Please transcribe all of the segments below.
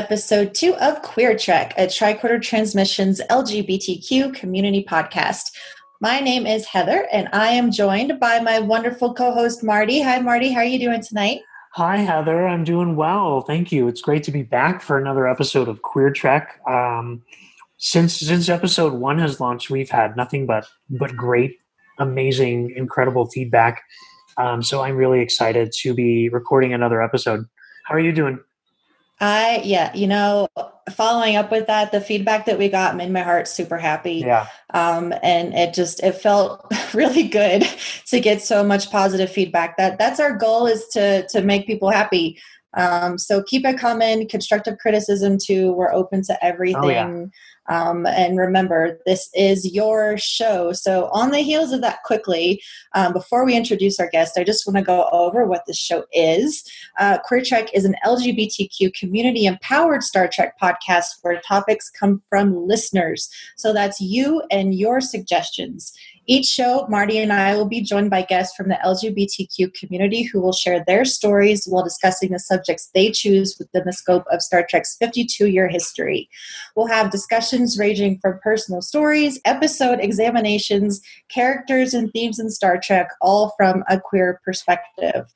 episode two of Queer Trek, a Tricorder Transmissions LGBTQ community podcast. My name is Heather, and I am joined by my wonderful co host, Marty. Hi, Marty. How are you doing tonight? Hi, Heather. I'm doing well. Thank you. It's great to be back for another episode of Queer Trek. Um, since since episode one has launched, we've had nothing but but great, amazing, incredible feedback. Um, so I'm really excited to be recording another episode. How are you doing? I yeah, you know, following up with that, the feedback that we got made my heart super happy. Yeah. Um, and it just it felt really good to get so much positive feedback. That that's our goal is to to make people happy. Um, so keep it coming. Constructive criticism too. We're open to everything. Oh, yeah. Um, and remember, this is your show. So, on the heels of that, quickly, um, before we introduce our guest, I just want to go over what this show is. Uh, Queer Trek is an LGBTQ community empowered Star Trek podcast where topics come from listeners. So, that's you and your suggestions. Each show, Marty and I will be joined by guests from the LGBTQ community who will share their stories while discussing the subjects they choose within the scope of Star Trek's 52 year history. We'll have discussions ranging from personal stories, episode examinations, characters, and themes in Star Trek, all from a queer perspective.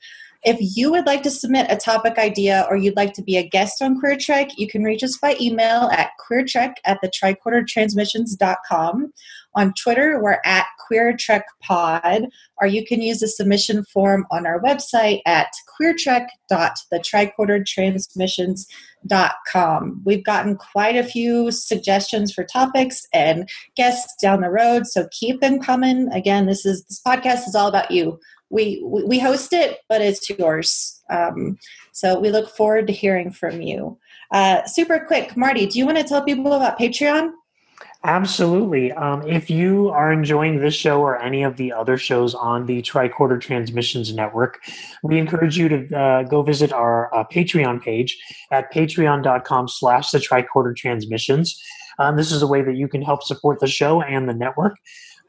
If you would like to submit a topic idea or you'd like to be a guest on Queer Trek, you can reach us by email at queertrek at the tricordertransmissions.com. On Twitter, we're at Queer Trek Pod, or you can use the submission form on our website at queertrek.thetricordertransmissions.com. We've gotten quite a few suggestions for topics and guests down the road, so keep them coming. Again, this is this podcast is all about you we we host it, but it's yours. Um, so we look forward to hearing from you. Uh, super quick, Marty, do you want to tell people about Patreon? Absolutely. Um, if you are enjoying this show or any of the other shows on the Tricorder Transmissions Network, we encourage you to uh, go visit our uh, Patreon page at patreon.com slash the Tricorder Transmissions. Um, this is a way that you can help support the show and the network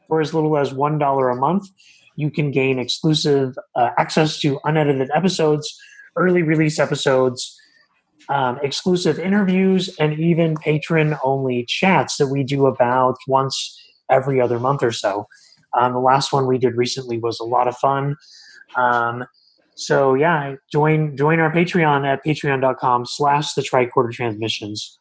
for as little as $1 a month you can gain exclusive uh, access to unedited episodes, early release episodes, um, exclusive interviews, and even patron only chats that we do about once every other month or so. Um, the last one we did recently was a lot of fun. Um, so yeah, join join our Patreon at patreon.com slash the tricorder transmissions.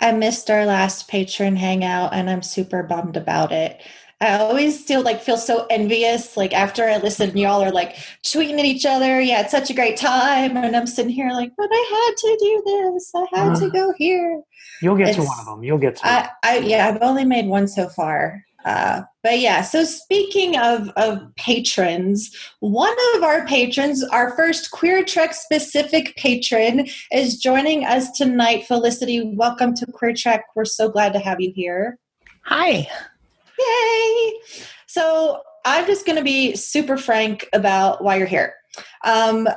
I missed our last patron hangout and I'm super bummed about it. I always still like feel so envious. Like after I listen, y'all are like tweeting at each other. Yeah, it's such a great time, and I'm sitting here like, but I had to do this. I had uh, to uh-huh. go here. You'll get it's, to one of them. You'll get to. I, I, yeah, I've only made one so far. Uh, but yeah, so speaking of of patrons, one of our patrons, our first Queer Trek specific patron, is joining us tonight. Felicity, welcome to Queer Trek. We're so glad to have you here. Hi. Yay! So I'm just going to be super frank about why you're here. Um,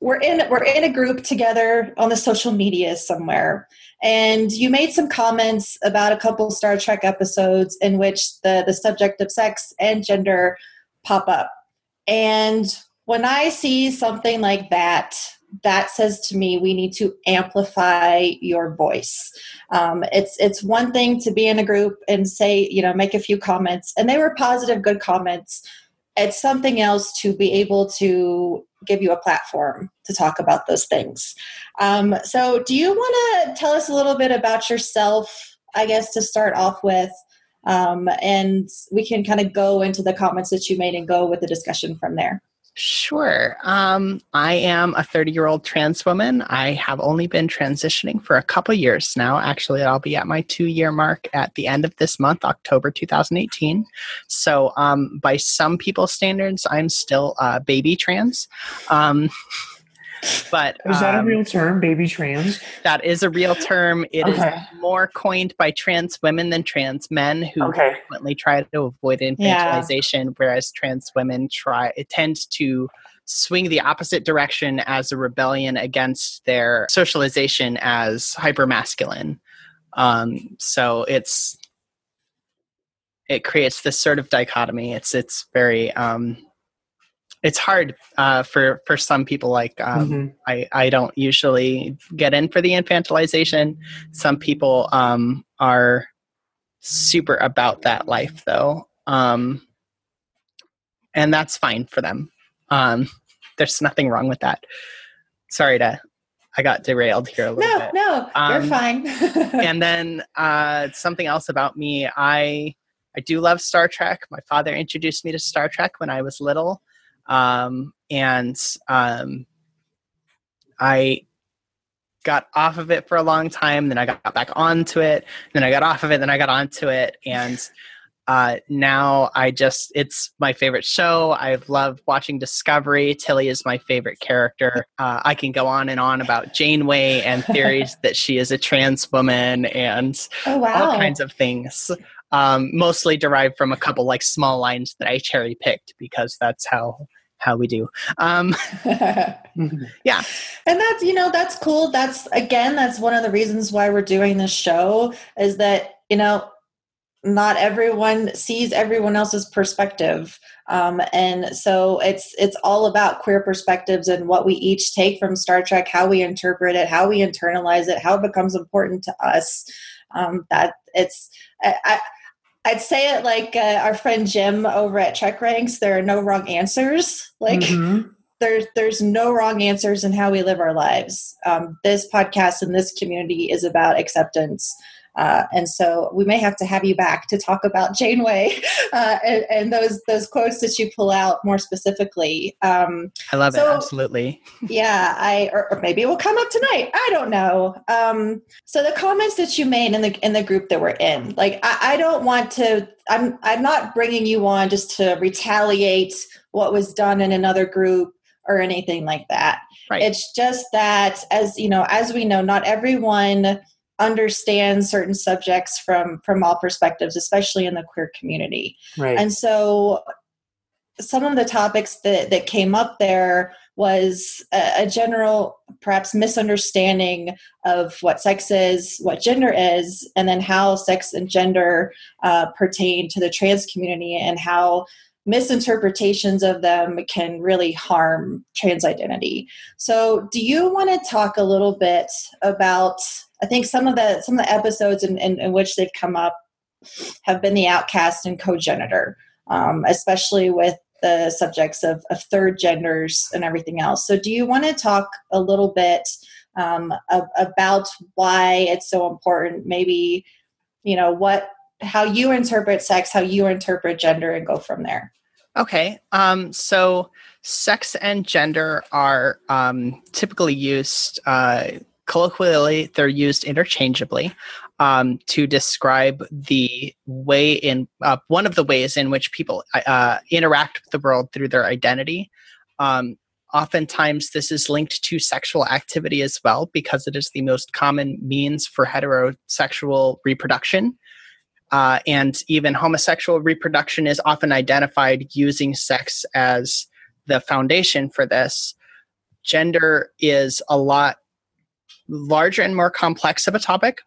we're in we're in a group together on the social media somewhere, and you made some comments about a couple Star Trek episodes in which the the subject of sex and gender pop up. And when I see something like that, that says to me we need to amplify your voice. Um, it's it's one thing to be in a group and say you know make a few comments and they were positive good comments. It's something else to be able to give you a platform to talk about those things. Um, so do you want to tell us a little bit about yourself i guess to start off with? Um, and we can kind of go into the comments that you made and go with the discussion from there Sure. Um, I am a 30 year old trans woman. I have only been transitioning for a couple years now. Actually, I'll be at my two year mark at the end of this month, October 2018. So, um, by some people's standards, I'm still uh, baby trans. Um, but is that um, a real term, baby trans? That is a real term. It okay. is more coined by trans women than trans men who okay. frequently try to avoid infantilization, yeah. whereas trans women try it tends to swing the opposite direction as a rebellion against their socialization as hypermasculine. Um, so it's it creates this sort of dichotomy. It's it's very um, it's hard uh, for for some people. Like um, mm-hmm. I I don't usually get in for the infantilization. Some people um, are super about that life though, um, and that's fine for them. Um, there's nothing wrong with that. Sorry to I got derailed here a little no, bit. No, no, you're um, fine. and then uh, something else about me, I I do love Star Trek. My father introduced me to Star Trek when I was little, um, and um, I got off of it for a long time. Then I got back onto it. Then I got off of it. Then I got onto it, and uh, now I just it's my favorite show. I love watching Discovery. Tilly is my favorite character. Uh, I can go on and on about Janeway and theories that she is a trans woman and oh, wow. all kinds of things um, mostly derived from a couple like small lines that I cherry picked because that's how how we do. Um, yeah, and that's you know that's cool. That's again that's one of the reasons why we're doing this show is that you know not everyone sees everyone else's perspective um, and so it's it's all about queer perspectives and what we each take from star trek how we interpret it how we internalize it how it becomes important to us um, that it's I, I'd say it like uh, our friend Jim over at Trek Ranks. There are no wrong answers. Like mm-hmm. there's there's no wrong answers in how we live our lives. Um, this podcast and this community is about acceptance uh, and so we may have to have you back to talk about Janeway uh, and, and, those those quotes that you pull out more specifically. Um, I love so, it absolutely. yeah, I or, or, maybe it will come up tonight. I don't know. Um, so the comments that you made in the in the group that we're in, like I, I don't want to. I'm I'm not bringing you on just to retaliate what was done in another group or anything like that. Right. It's just that as you know, as we know, not everyone understand certain subjects from from all perspectives especially in the queer community right. and so some of the topics that that came up there was a, a general perhaps misunderstanding of what sex is what gender is and then how sex and gender uh, pertain to the trans community and how misinterpretations of them can really harm trans identity. So, do you want to talk a little bit about I think some of the some of the episodes in, in, in which they've come up have been the outcast and cogenitor, um, especially with the subjects of, of, third genders and everything else. So, do you want to talk a little bit um, about why it's so important? Maybe you know what how you interpret sex, how you interpret gender, and go from there. Okay. Um, so, sex and gender are um, typically used uh, colloquially, they're used interchangeably um, to describe the way in uh, one of the ways in which people uh, interact with the world through their identity. Um, oftentimes, this is linked to sexual activity as well because it is the most common means for heterosexual reproduction. Uh, and even homosexual reproduction is often identified using sex as the foundation for this. Gender is a lot larger and more complex of a topic.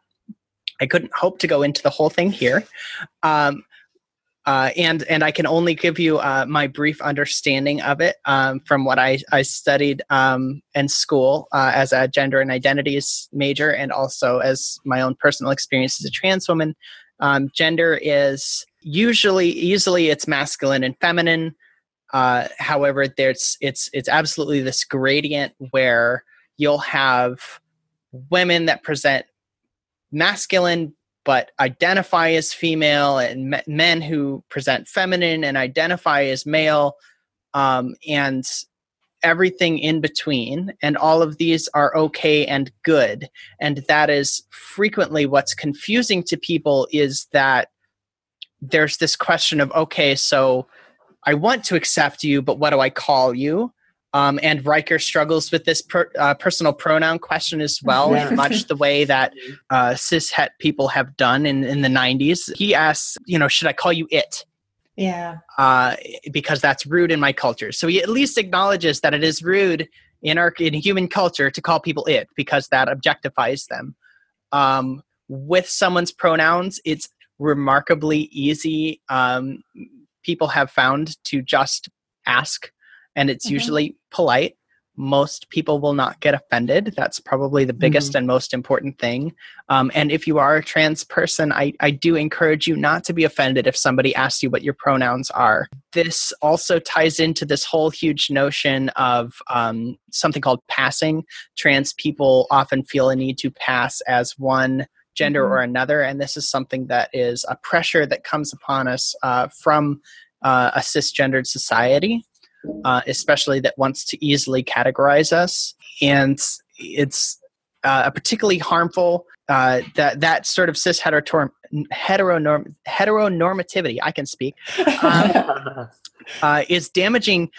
I couldn't hope to go into the whole thing here. Um, uh, and and I can only give you uh, my brief understanding of it um, from what I, I studied um, in school uh, as a gender and identities major, and also as my own personal experience as a trans woman. Um, gender is usually easily it's masculine and feminine. Uh, however, there's it's it's absolutely this gradient where you'll have women that present masculine but identify as female and men who present feminine and identify as male um, and everything in between. And all of these are okay and good. And that is frequently what's confusing to people is that there's this question of okay so i want to accept you but what do i call you um, and Riker struggles with this per, uh, personal pronoun question as well, yeah. much the way that uh, cishet people have done in, in the 90s. He asks, you know, should I call you it? Yeah. Uh, because that's rude in my culture. So he at least acknowledges that it is rude in our in human culture to call people it because that objectifies them. Um, with someone's pronouns, it's remarkably easy. Um, people have found to just ask and it's mm-hmm. usually polite most people will not get offended. That's probably the biggest mm-hmm. and most important thing. Um, and if you are a trans person, I, I do encourage you not to be offended if somebody asks you what your pronouns are. This also ties into this whole huge notion of um, something called passing. Trans people often feel a need to pass as one gender mm-hmm. or another. And this is something that is a pressure that comes upon us uh, from uh, a cisgendered society uh, especially that wants to easily categorize us. And it's uh, a particularly harmful uh, that that sort of cis heteronorm, heteronorm, heteronormativity. I can speak. Um, uh, is damaging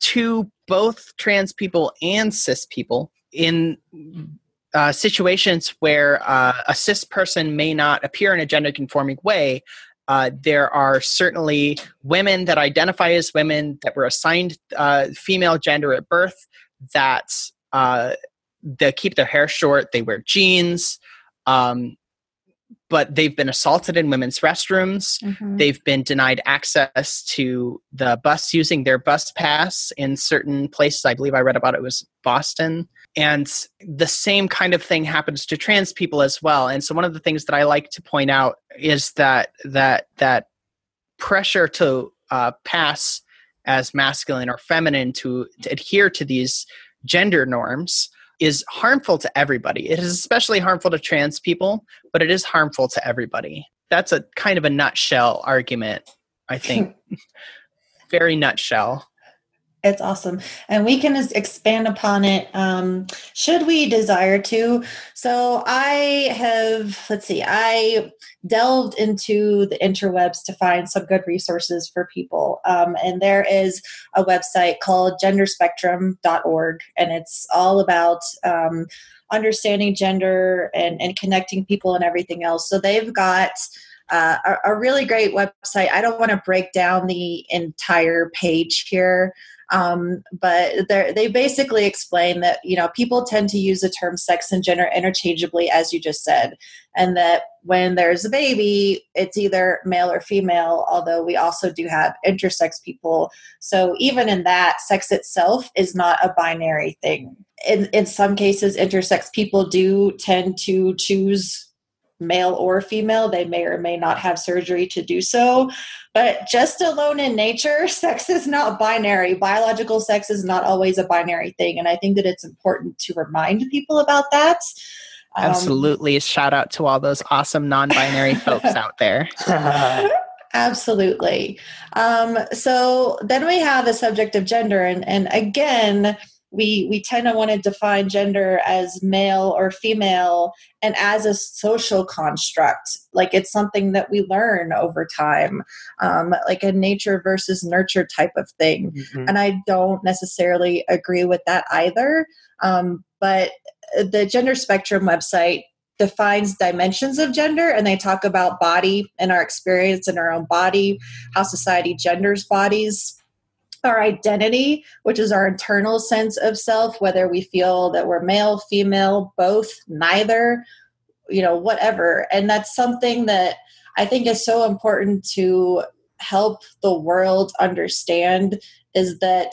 to both trans people and cis people in uh, situations where uh, a cis person may not appear in a gender conforming way, uh, there are certainly women that identify as women that were assigned uh, female gender at birth that uh, they keep their hair short, they wear jeans, um, but they've been assaulted in women's restrooms. Mm-hmm. They've been denied access to the bus using their bus pass in certain places. I believe I read about it was Boston. And the same kind of thing happens to trans people as well. And so one of the things that I like to point out is that that that pressure to uh, pass as masculine or feminine to, to adhere to these gender norms is harmful to everybody. It is especially harmful to trans people, but it is harmful to everybody. That's a kind of a nutshell argument, I think. Very nutshell. It's awesome. And we can expand upon it um, should we desire to. So I have, let's see, I delved into the interwebs to find some good resources for people. Um, and there is a website called genderspectrum.org, and it's all about um, understanding gender and, and connecting people and everything else. So they've got uh, a, a really great website. I don't want to break down the entire page here. Um, but they basically explain that you know people tend to use the term sex and gender interchangeably, as you just said, and that when there's a baby, it's either male or female. Although we also do have intersex people, so even in that, sex itself is not a binary thing. In in some cases, intersex people do tend to choose male or female. They may or may not have surgery to do so. But just alone in nature, sex is not binary. Biological sex is not always a binary thing. And I think that it's important to remind people about that. Um, Absolutely. Shout out to all those awesome non binary folks out there. Absolutely. Um, so then we have the subject of gender. And, and again, we we tend to want to define gender as male or female and as a social construct. Like it's something that we learn over time um, like a nature versus nurture type of thing. Mm-hmm. and i don't necessarily agree with that either um, but the gender spectrum website defines dimensions of gender and they talk about body and our experience in our own body how society genders bodies our identity, which is our internal sense of self, whether we feel that we're male, female, both, neither, you know, whatever. And that's something that I think is so important to help the world understand is that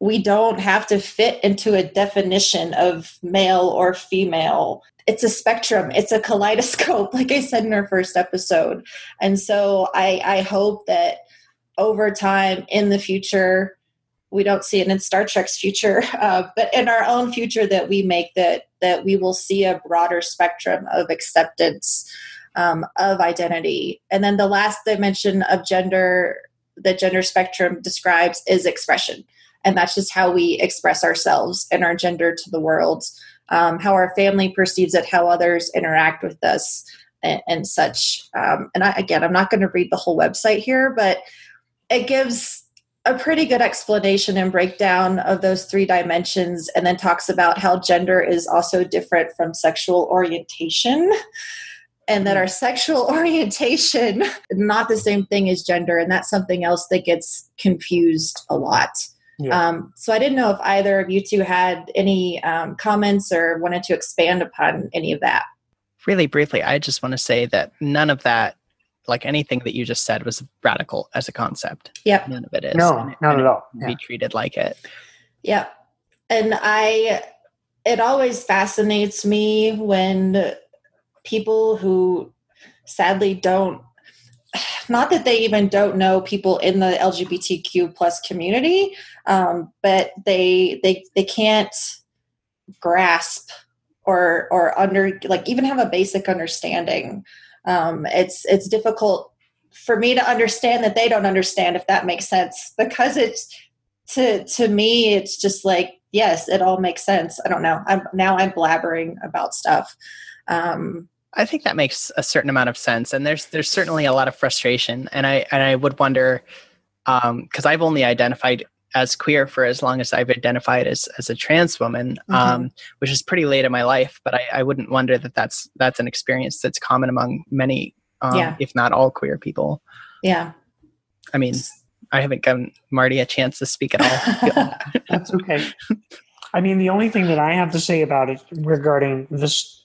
we don't have to fit into a definition of male or female. It's a spectrum, it's a kaleidoscope, like I said in our first episode. And so I, I hope that over time in the future. We don't see it in star trek's future uh, but in our own future that we make that that we will see a broader spectrum of acceptance um, of identity. And then the last dimension of gender the gender spectrum describes is expression. And that's just how we express ourselves and our gender to the world um, how our family perceives it how others interact with us and, and such. Um, and I, again i'm not going to read the whole website here but it gives a pretty good explanation and breakdown of those three dimensions and then talks about how gender is also different from sexual orientation and that our sexual orientation not the same thing as gender. And that's something else that gets confused a lot. Yeah. um, so i didn't know if either of you two had any um, comments or wanted to expand upon any of that. Really briefly i just want to say that none of that like anything that you just said was radical as a concept. Yep. None of it is. No, it, not at all. Yeah. Be treated like it. Yep. And I, it always fascinates me when people who sadly don't not that they even don't know people in the lgbtq plus community um, but they they they can't grasp or or under like even have a basic understanding um, it's it's difficult for me to understand that they don't understand if that makes sense because it's to to me it's just like yes it all makes sense. I don't know. I'm now i'm blabbering about stuff. Um, I think that makes a certain amount of sense, and there's there's certainly a lot of frustration, and I and I would wonder because um, I've only identified as queer for as long as I've identified as as a trans woman, mm-hmm. um, which is pretty late in my life. But I, I, wouldn't wonder that that's that's an experience that's common among many, um, yeah. if not all, queer people. Yeah, I mean, I haven't given Marty a chance to speak at all. that's okay. I mean, the only thing that I have to say about it regarding this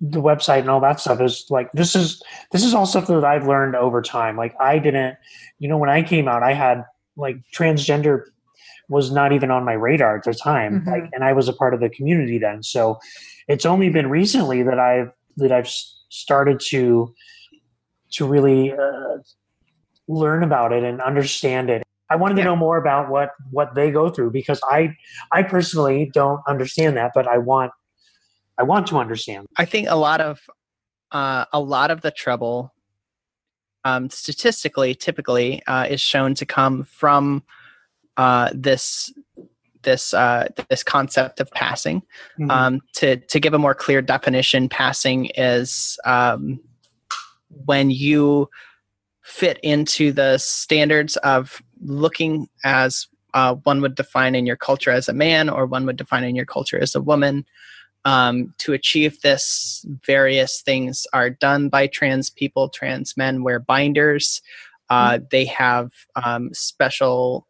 the website and all that stuff is like this is this is all stuff that I've learned over time. Like I didn't, you know, when I came out, I had like transgender was not even on my radar at the time, mm-hmm. like, and I was a part of the community then. So it's only been recently that I've that I've started to to really uh, learn about it and understand it. I wanted to know more about what what they go through because I I personally don't understand that, but I want I want to understand. I think a lot of uh, a lot of the trouble, um, statistically, typically, uh, is shown to come from uh, this this uh, this concept of passing. Mm-hmm. Um, to to give a more clear definition, passing is um, when you fit into the standards of looking as uh, one would define in your culture as a man, or one would define in your culture as a woman um, to achieve this, various things are done by trans people. Trans men wear binders. Uh, mm-hmm. They have um, special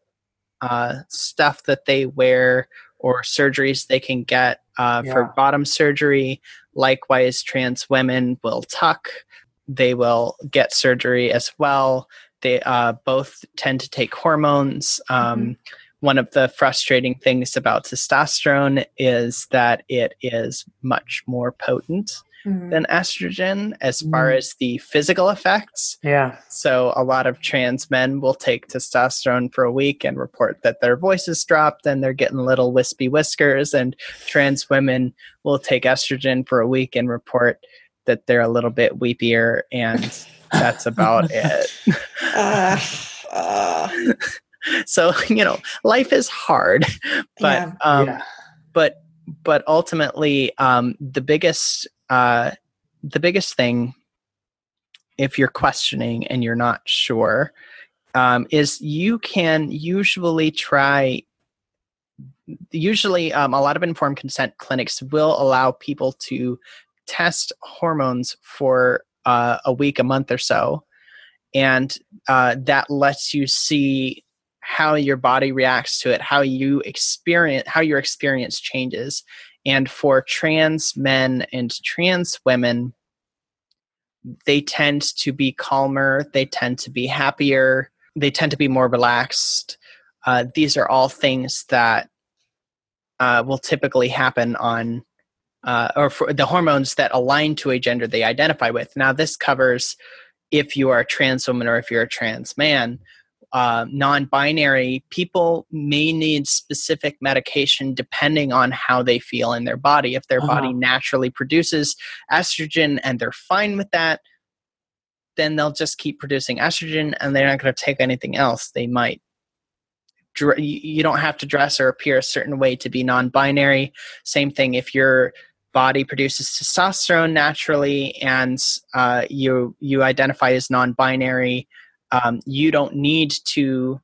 uh, stuff that they wear or surgeries they can get uh, yeah. for bottom surgery. Likewise, trans women will tuck. They will get surgery as well. They uh, both tend to take hormones. Um, mm-hmm one of the frustrating things about testosterone is that it is much more potent mm-hmm. than estrogen as far mm. as the physical effects. Yeah. So a lot of trans men will take testosterone for a week and report that their voices dropped and they're getting little wispy whiskers and trans women will take estrogen for a week and report that they're a little bit weepier and that's about it. uh, uh so you know life is hard but yeah. Um, yeah. but but ultimately um, the biggest uh, the biggest thing if you're questioning and you're not sure um, is you can usually try usually um, a lot of informed consent clinics will allow people to test hormones for uh, a week a month or so and uh, that lets you see how your body reacts to it, how you experience, how your experience changes. And for trans men and trans women, they tend to be calmer, they tend to be happier, they tend to be more relaxed. Uh, these are all things that uh, will typically happen on, uh, or for the hormones that align to a gender they identify with. Now, this covers if you are a trans woman or if you're a trans man uh, non-binary people may need specific medication depending on how they feel in their body. If their uh-huh. body naturally produces estrogen and they're fine with that then they'll just keep producing estrogen and they're not going to take anything else. They might you don't have to dress or appear a certain way to be non-binary. Same thing if your body produces testosterone naturally and uh, you you identify as non-binary um, you don't need to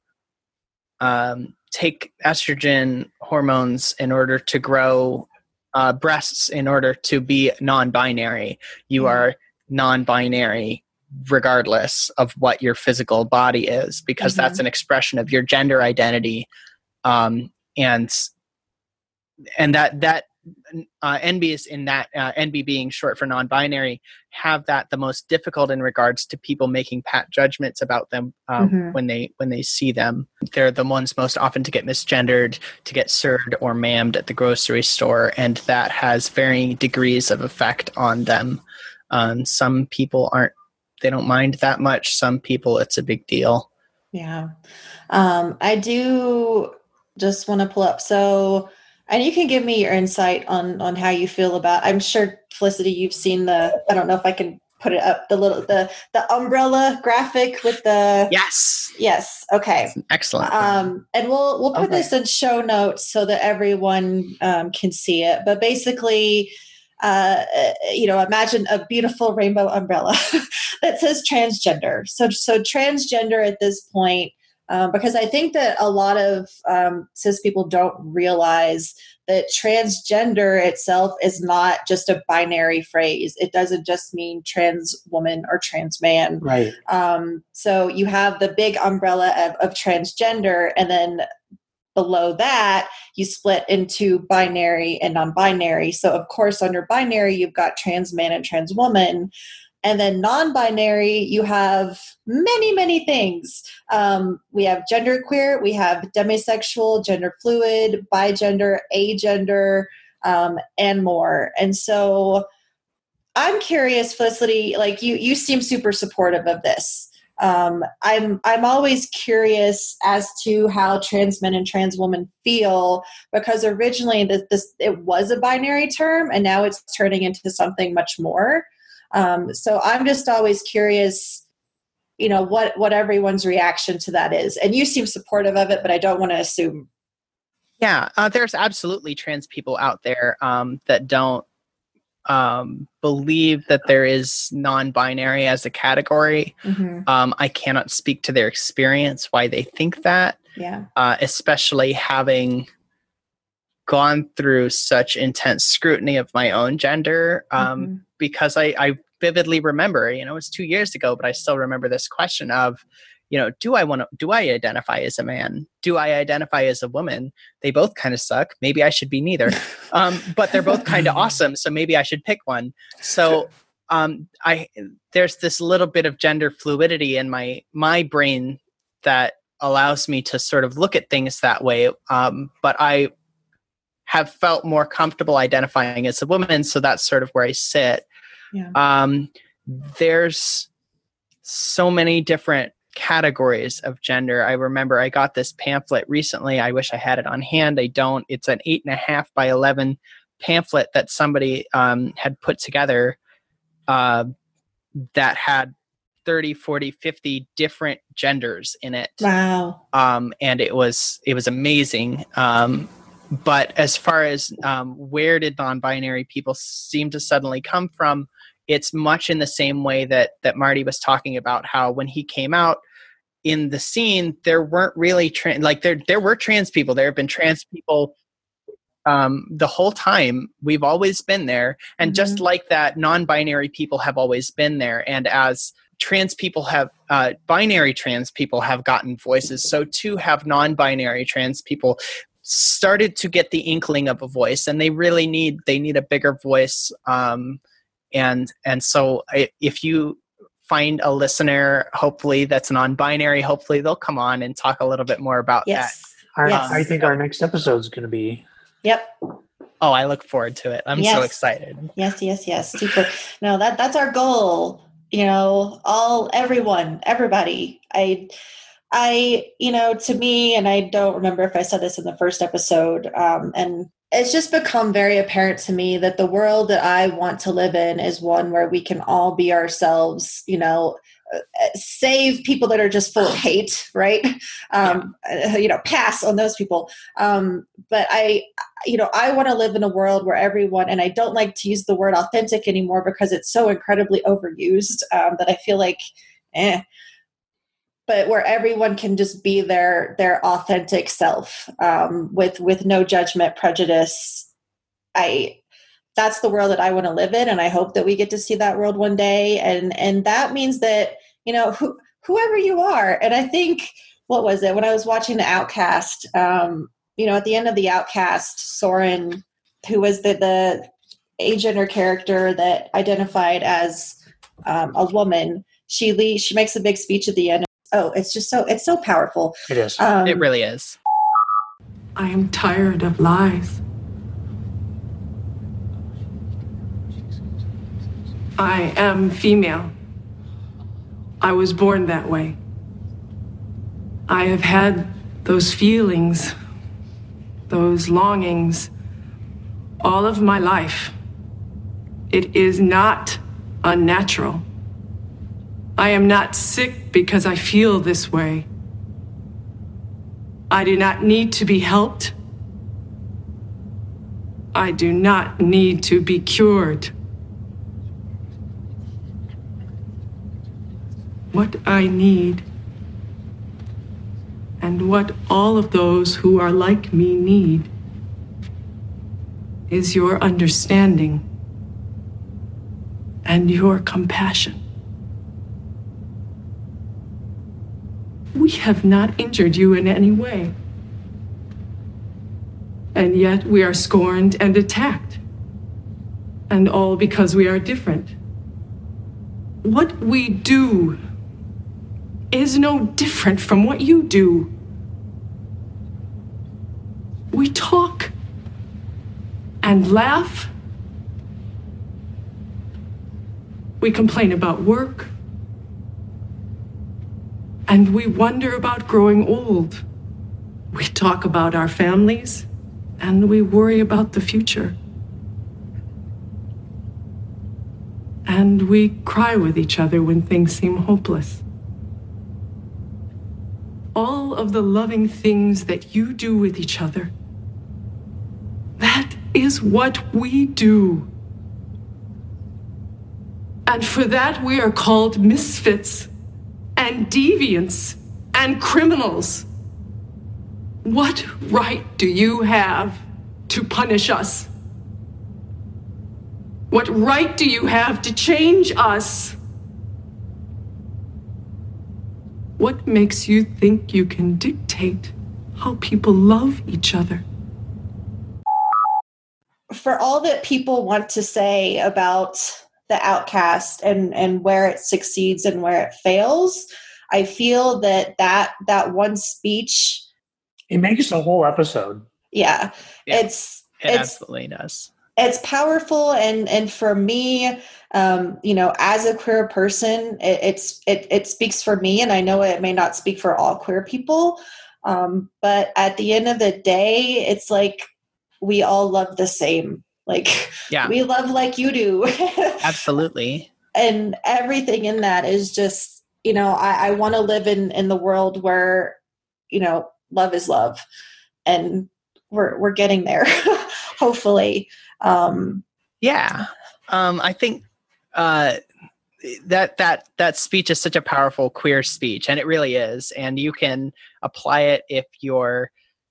um, take estrogen hormones in order to grow uh, breasts in order to be non-binary you mm. are non-binary regardless of what your physical body is because mm-hmm. that's an expression of your gender identity um, and and that that uh, NBs in that uh, NB being short for non-binary have that the most difficult in regards to people making pat judgments about them um, mm-hmm. when they when they see them. They're the ones most often to get misgendered, to get sirred or mammed at the grocery store, and that has varying degrees of effect on them. Um, some people aren't they don't mind that much. Some people it's a big deal. Yeah, um, I do just want to pull up so and you can give me your insight on on how you feel about i'm sure felicity you've seen the i don't know if i can put it up the little the the umbrella graphic with the yes yes okay excellent um and we'll we'll put okay. this in show notes so that everyone um, can see it but basically uh, you know, imagine a beautiful rainbow umbrella that says transgender. So, so transgender at this point um, because I think that a lot of um, cis people don't realize that transgender itself is not just a binary phrase. It doesn't just mean trans woman or trans man. Right. Um, so you have the big umbrella of, of transgender, and then below that you split into binary and non-binary. So of course, under binary, you've got trans man and trans woman. And then non binary, you have many, many things. Um, we have genderqueer, we have demisexual, gender fluid, bigender, agender, um, and more. And so I'm curious, Felicity, like you, you seem super supportive of this. Um, I'm I'm always curious as to how trans men and trans women feel because originally this, this it was a binary term and now it's turning into something much more. Um, so I'm just always curious, you know, what what everyone's reaction to that is. And you seem supportive of it, but I don't want to assume. Yeah, uh, there's absolutely trans people out there um, that don't um, believe that there is non-binary as a category. Mm-hmm. Um, I cannot speak to their experience why they think that. Yeah. Uh, especially having gone through such intense scrutiny of my own gender um, mm-hmm. because I, I vividly remember you know it's two years ago but i still remember this question of you know do i want to do i identify as a man? Do i identify as a woman? They both kind of suck. Maybe i should be neither. Um, but they're both kind of awesome so maybe i should pick one. So um, i there's this little bit of gender fluidity in my my brain that allows me to sort of look at things that way um, but i have felt more comfortable identifying as a woman so that's sort of where i sit. Yeah. um, there's so many different categories of gender. I remember i got this pamphlet recently. I wish i had it on hand. I don't. It's an eight and a half by 11 pamphlet that somebody um, had put together uh, that had 30 40 50 different genders in it. Wow. Um, and it was it was amazing. Um, but as far as um, where did non-binary people seem to suddenly come from it's much in the same way that that marty was talking about how when he came out in the scene there weren't really trans like there there were trans people. There have been trans people um, the whole time. We've always been there. And mm-hmm. just like that non-binary people have always been there. And as trans people have uh, binary trans people have gotten voices so too have non-binary trans people started to get the inkling of a voice and they really need they need a bigger voice um, and and so if you find a listener hopefully that's non-binary hopefully they'll come on and talk a little bit more about yes. that our, yes. i think our next episode is going to be yep oh i look forward to it i'm yes. so excited yes yes yes super no that that's our goal you know all everyone everybody i I, you know, to me, and I don't remember if I said this in the first episode, um, and it's just become very apparent to me that the world that I want to live in is one where we can all be ourselves, you know, uh, save people that are just full of hate, right? Um. Uh, you know, pass on those people. Um, but I, you know, I want to live in a world where everyone, and I don't like to use the word authentic anymore because it's so incredibly overused um, that I feel like, eh, but where everyone can just be their their authentic self um, with with no judgment prejudice i that's the world that i want to live in and i hope that we get to see that world one day and and that means that you know who, whoever you are and i think what was it when i was watching the outcast um, you know at the end of the outcast soren who was the the agent or character that identified as um, a woman. She le- she makes a big speech at the end. Oh, it's just so it's so powerful. It is. Um, it really is. I am tired of lies. I am female. I was born that way. I have had those feelings, those longings, all of my life. It is not unnatural. I am not sick because I feel this way. I do not need to be helped. I do not need to be cured. What I need, and what all of those who are like me need, is your understanding and your compassion. We have not injured you in any way. And yet we are scorned and attacked. And all because we are different. What we do is no different from what you do. We talk and laugh. We complain about work and we wonder about growing old. We talk about our families, and we worry about the future. And we cry with each other when things seem hopeless. All of the loving things that you do with each other, that is what we do. And for that, we are called misfits and deviants and criminals. What right do you have to punish us? What right do you have to change us? What makes you think you can dictate how people love each other? For all that people want to say about the outcast and and where it succeeds and where it fails i feel that that that one speech it makes a whole episode. Yeah, yeah. It's it it's, absolutely does. it's powerful and and for me um you know as a queer person it, it's it it speaks for me and i know it may not speak for all queer people um but at the end of the day it's like we all love the same like, yeah. we love like you do. Absolutely. And everything in that is just, you know, I, I want to live in in the world where, you know, love is love, and we're we're getting there, hopefully. Um, yeah, um, I think uh, that that that speech is such a powerful queer speech, and it really is. And you can apply it if you're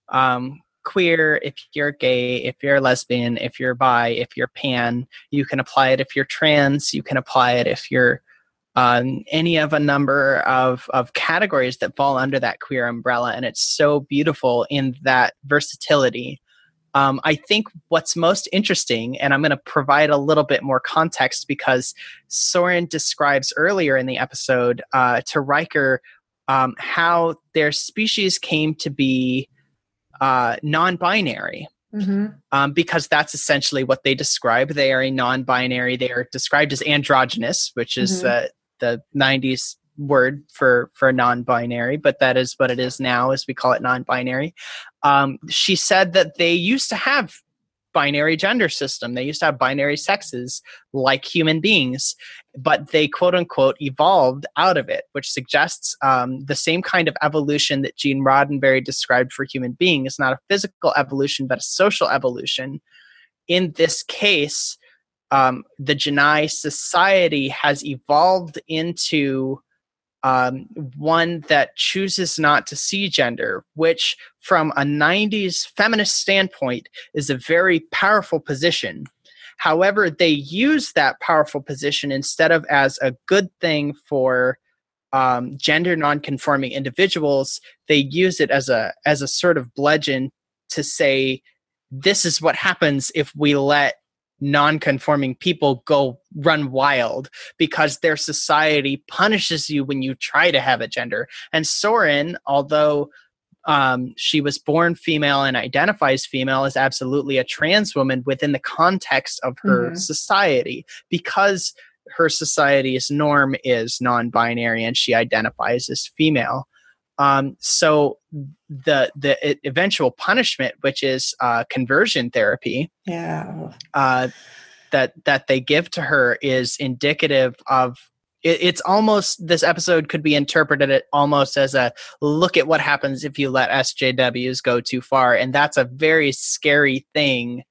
um, queer, if you're gay, if you're lesbian, if you're bi, if you're pan, you can apply it if you're trans, you can apply it if you're um, any of a number of, of categories that fall under that queer umbrella. And it's so beautiful in that versatility. Um, I think what's most interesting, and I'm going to provide a little bit more context because Soren describes earlier in the episode uh, to Riker um, how their species came to be uh, non-binary mm-hmm. um, because that's essentially what they describe. They are a non-binary. They are described as androgynous, which is mm-hmm. the 90s word for for non-binary but that is what it is now as we call it non-binary um, she said that they used to have binary gender system. They used to have binary sexes like human beings, but they quote unquote evolved out of it, which suggests um, the same kind of evolution that Gene Roddenberry described for human beings, not a physical evolution, but a social evolution. In this case, um, the J'naii society has evolved into um, one that chooses not to see gender, which, from a 90s feminist standpoint, is a very powerful position. However, they use that powerful position instead of as a good thing for um, gender nonconforming individuals, they use it as a as a sort of bludgeon to say this is what happens if we let non-conforming people go run wild because their society punishes you when you try to have a gender and soren although um, she was born female and identifies female is absolutely a trans woman within the context of her mm-hmm. society because her society's norm is non-binary and she identifies as female um, so the the eventual punishment, which is uh, conversion therapy, yeah, uh, that that they give to her is indicative of. It, it's almost this episode could be interpreted almost as a look at what happens if you let SJWs go too far, and that's a very scary thing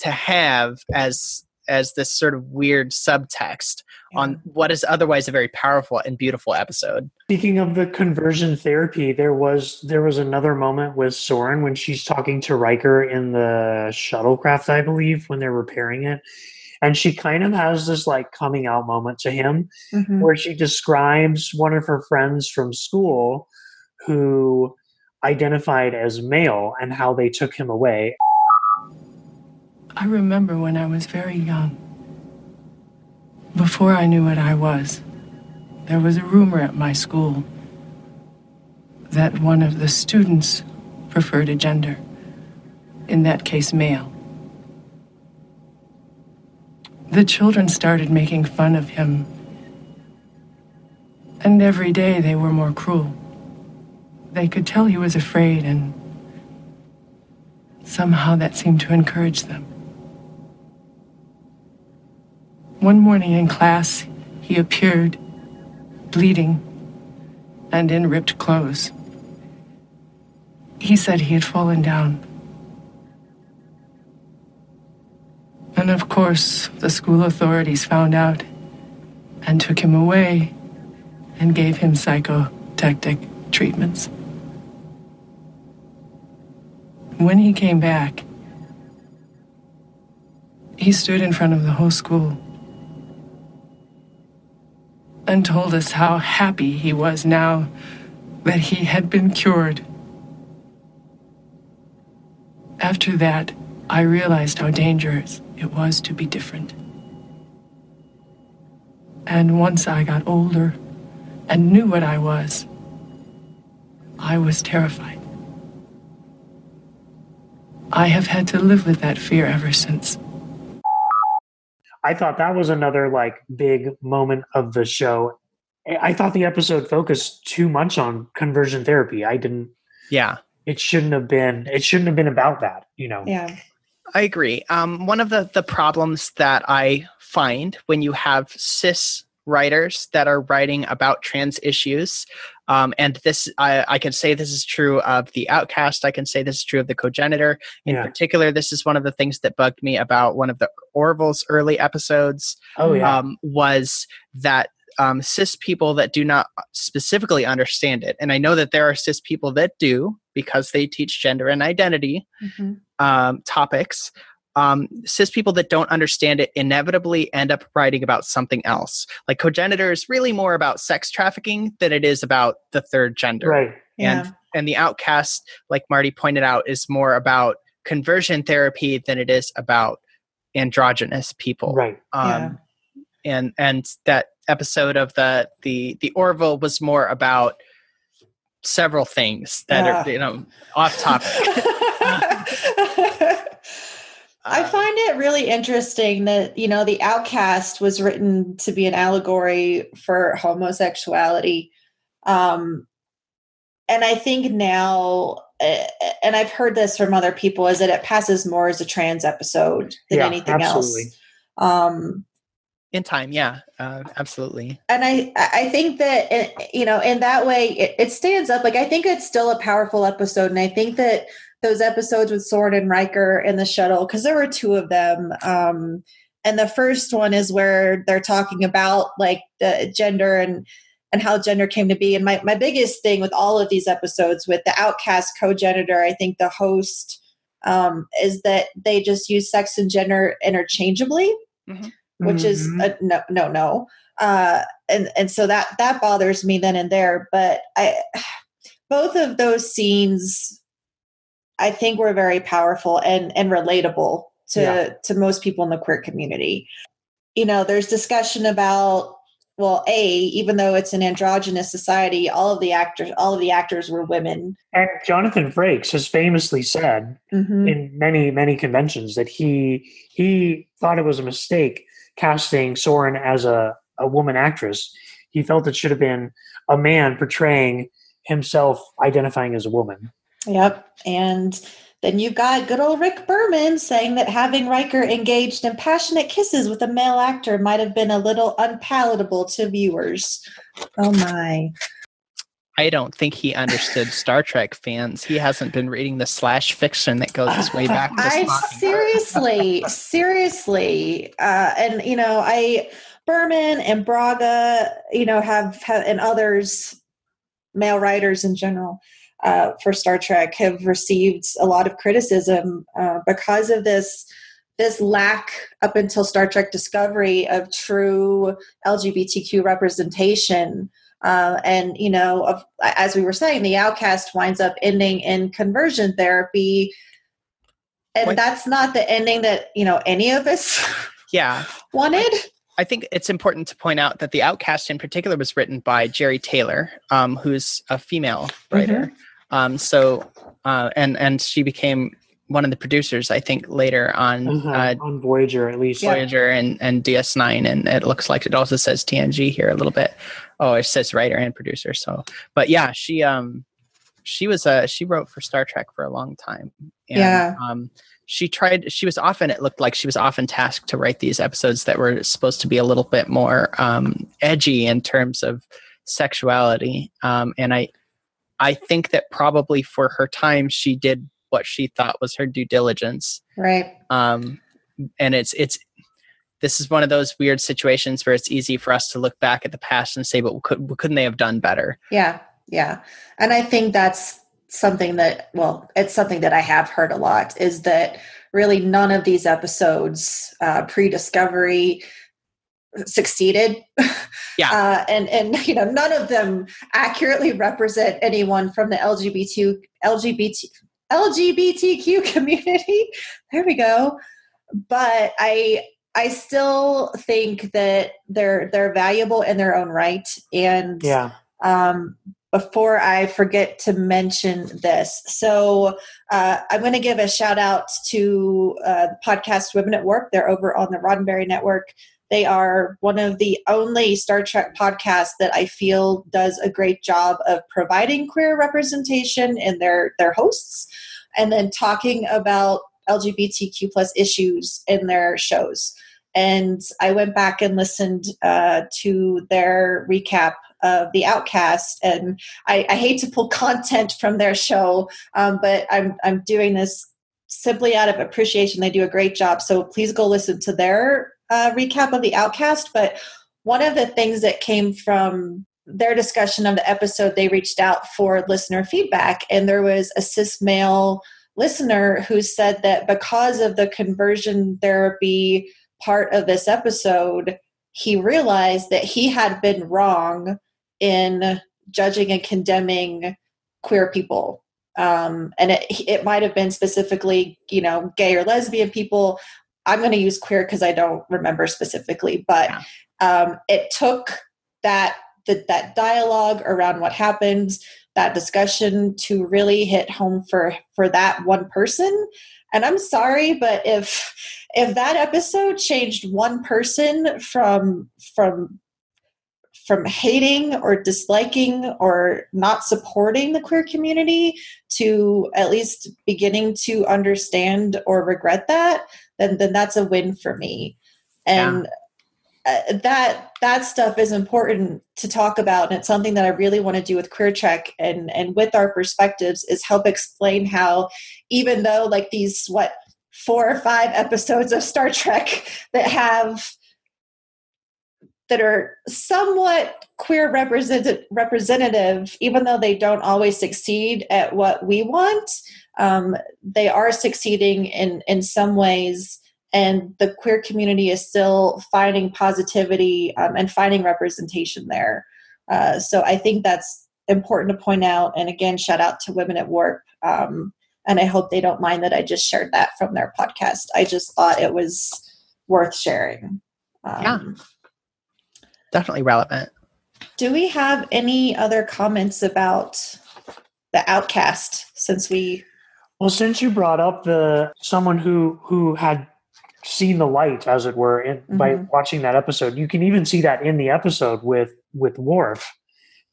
to have as as this sort of weird subtext yeah. on what is otherwise a very powerful and beautiful episode. Speaking of the conversion therapy, there was there was another moment with Soren when she's talking to Riker in the shuttlecraft, I believe, when they're repairing it. And she kind of has this like coming out moment to him mm-hmm. where she describes one of her friends from school who identified as male and how they took him away. I remember when I was very young. Before I knew what I was, there was a rumor at my school that one of the students preferred a gender, in that case, male. The children started making fun of him, and every day they were more cruel. They could tell he was afraid, and somehow that seemed to encourage them. One morning in class, he appeared, bleeding and in ripped clothes. He said he had fallen down. And of course, the school authorities found out and took him away and gave him psychotectic treatments. When he came back, he stood in front of the whole school and told us how happy he was now that he had been cured. After that, I realized how dangerous it was to be different. And once I got older and knew what I was, I was terrified. I have had to live with that fear ever since. I thought that was another like big moment of the show. I thought the episode focused too much on conversion therapy. I didn't. Yeah. It shouldn't have been. It shouldn't have been about that. You know. Yeah. I agree. Um, one of the the problems that I find when you have cis writers that are writing about trans issues. Um, and this, I, I, can say this is true of the outcast. I can say this is true of the cogenitor. In yeah. particular, this is one of the things that bugged me about one of the Orville's early episodes. Oh, yeah. Um, was that um, cis people that do not specifically understand it. And I know that there are cis people that do because they teach gender and identity mm-hmm. um, topics um, cis people that don't understand it inevitably end up writing about something else. Like cogenitor is really more about sex trafficking than it is about the third gender. Right. And yeah. and the outcast, like Marty pointed out, is more about conversion therapy than it is about androgynous people. Right. Um, yeah. And and that episode of the the the Orville was more about several things that yeah. are you know off topic. I um, find it really interesting that, you know, The Outcast was written to be an allegory for homosexuality. Um, and I think now, uh, and I've heard this from other people, is that it passes more as a trans episode than yeah, anything absolutely. else. Um, in time, yeah, uh, absolutely. And I, I think that it, you know, in that way, it, it stands up. Like I think it's still a powerful episode, and I think that those episodes with Soren and Riker in the shuttle because there were two of them. Um, and the first one is where they're talking about like the gender and and how gender came to be. And my my biggest thing with all of these episodes with the outcast cogenitor, I think the host um, is that they just use sex and gender interchangeably, mm-hmm. which mm-hmm. is a no no no. Uh, and and so that that bothers me then and there. But I both of those scenes I think were very powerful and and relatable to yeah. to most people in the queer community. You know, there's discussion about well, a even though it's an androgynous society, all of the actors all of the actors were women. And Jonathan Frakes has famously said mm-hmm. in many many conventions that he he thought it was a mistake casting Soren as a a woman actress. He felt it should have been a man portraying himself identifying as a woman. Yep. And then you've got good old Rick Berman saying that having Riker engaged in passionate kisses with a male actor might have been a little unpalatable to viewers. Oh my. I don't think he understood Star Trek fans. He hasn't been reading the slash fiction that goes his way back. I seriously, seriously, uh, and you know, I Berman and Braga, you know, have, have and others, male writers in general, uh, for Star Trek have received a lot of criticism uh, because of this this lack up until Star Trek Discovery of true LGBTQ representation. Uh, and you know, of, as we were saying, the outcast winds up ending in conversion therapy, and that's not the ending that you know any of us yeah wanted. I think it's important to point out that the Outcast, in particular, was written by Jeri Taylor, um, who's a female writer. Mm-hmm. Um, so, uh, and and she became one of the producers, I think, later on uh-huh. uh, on Voyager, at least Voyager and and DS9, and it looks like it also says TNG here a little bit. Oh, it says writer and producer. So, but yeah, she um she was a she wrote for Star Trek for a long time. And, yeah. Um, she tried she was often it looked like she was often tasked to write these episodes that were supposed to be a little bit more um, edgy in terms of sexuality um, and i I think that probably for her time, she did what she thought was her due diligence. Right. Um, and it's it's this is one of those weird situations where it's easy for us to look back at the past and say, but could, couldn't they have done better? Yeah, yeah. And I think that's something that well, it's something that I have heard a lot is that really none of these episodes, uh, pre-discovery, succeeded. Yeah. Uh, and and you know none of them accurately represent anyone from the LGBT LGBT LGBTQ community. There we go. But I I still think that they're they're valuable in their own right. And yeah. Um, before I forget to mention this, so uh, I'm going to give a shout out to uh, the podcast Women at Warp. They're over on the Roddenberry Network. They are one of the only Star Trek podcasts that I feel does a great job of providing queer representation in their their hosts, and then talking about LGBTQ plus issues in their shows. And I went back and listened uh, to their recap of the Outcast, and I, I, hate to pull content from their show, um, but I'm I'm doing this simply out of appreciation. They do a great job, so please go listen to their uh, recap of the Outcast, but one of the things that came from their discussion of the episode, they reached out for listener feedback, and there was a cis male listener who said that because of the conversion therapy part of this episode, he realized that he had been wrong in judging and condemning queer people. Um, and it, it might have been specifically, you know, gay or lesbian people, I'm going to use queer because I don't remember specifically, but um, it took that the, that dialogue around what happened, that discussion to really hit home for for that one person. And I'm sorry, but if if that episode changed one person from from from hating or disliking or not supporting the queer community to at least beginning to understand or regret that then then that's a win for me and yeah. uh, that that stuff is important to talk about and it's something that i really want to do with queer check and and with our perspectives is help explain how even though like these what four or five episodes of star trek that have that are somewhat queer represent- representative, even though they don't always succeed at what we want, um, they are succeeding in in some ways and the queer community is still finding positivity um, and finding representation there uh, so i think that's important to point out and again shout out to women at warp um, and I hope they don't mind that I just shared that from their podcast. I just thought it was worth sharing. Um, yeah, definitely relevant. Do we have any other comments about the outcast since we? Well, since you brought up the someone who who had seen the light, as it were, in, mm-hmm. by watching that episode, you can even see that in the episode with with Worf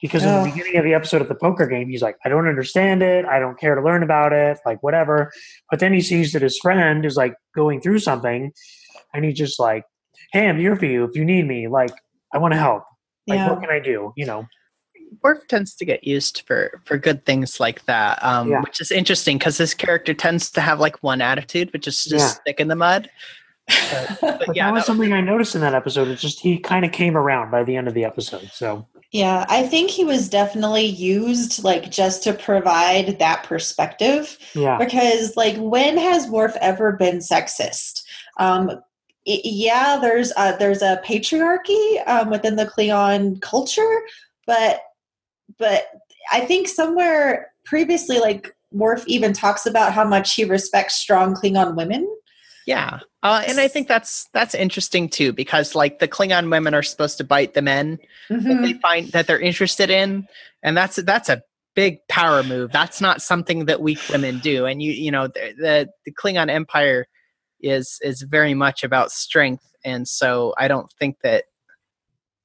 because in the beginning of the episode of the poker game, he's like, I don't understand it. I don't care to learn about it, like whatever. But then he sees that his friend is like going through something and he's just like, Hey, I'm here for you if you need me. Like, I want to help. Like, yeah. what can I do? You know? Worf tends to get used for for good things like that, um, yeah. which is interesting because this character tends to have like one attitude, which is just yeah. stick in the mud. But, but, but yeah, that was that something. I noticed in that episode. It's just he kind of came around by the end of the episode. So yeah, I think he was definitely used like just to provide that perspective. Yeah. Because like when has Worf ever been sexist? Um it, yeah, there's a, there's a patriarchy um, within the Klingon culture, but but I think somewhere previously like Worf even talks about how much he respects strong Klingon women. Yeah, uh, and I think that's that's interesting too because like the Klingon women are supposed to bite the men mm-hmm. that they find that they're interested in, and that's that's a big power move. That's not something that weak women do. And you you know the the, the Klingon Empire is is very much about strength, and so I don't think that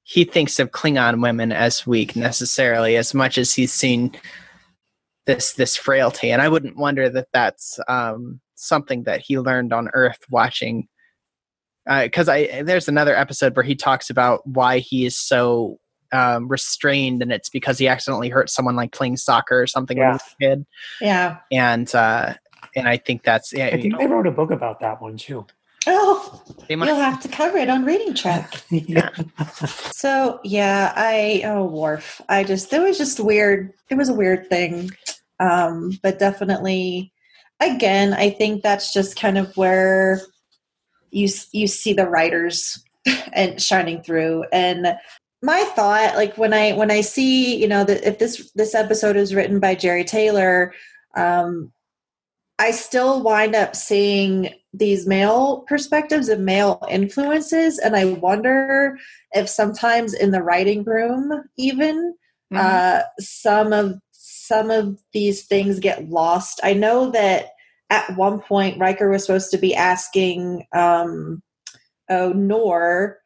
he thinks of Klingon women as weak necessarily as much as he's seen this this frailty. And I wouldn't wonder that that's um, something that he learned on Earth watching. Because uh, I there's another episode where he talks about why he is so um, restrained, and it's because he accidentally hurt someone like playing soccer or something yeah. when he was a kid. Yeah, and uh, and I think that's yeah. I think they wrote a book about that one too. Oh, you'll have to cover it on Reading Trek. yeah. so yeah, I oh Worf. I just it was just weird. It was a weird thing, um, but definitely again, I think that's just kind of where you you see the writers and shining through. And my thought, like when I when I see, you know, that if this this episode is written by Jeri Taylor, um, I still wind up seeing these male perspectives and male influences, and I wonder if sometimes in the writing room, even mm-hmm. uh, some of some of these things get lost. I know that at one point Riker was supposed to be asking um, oh Noor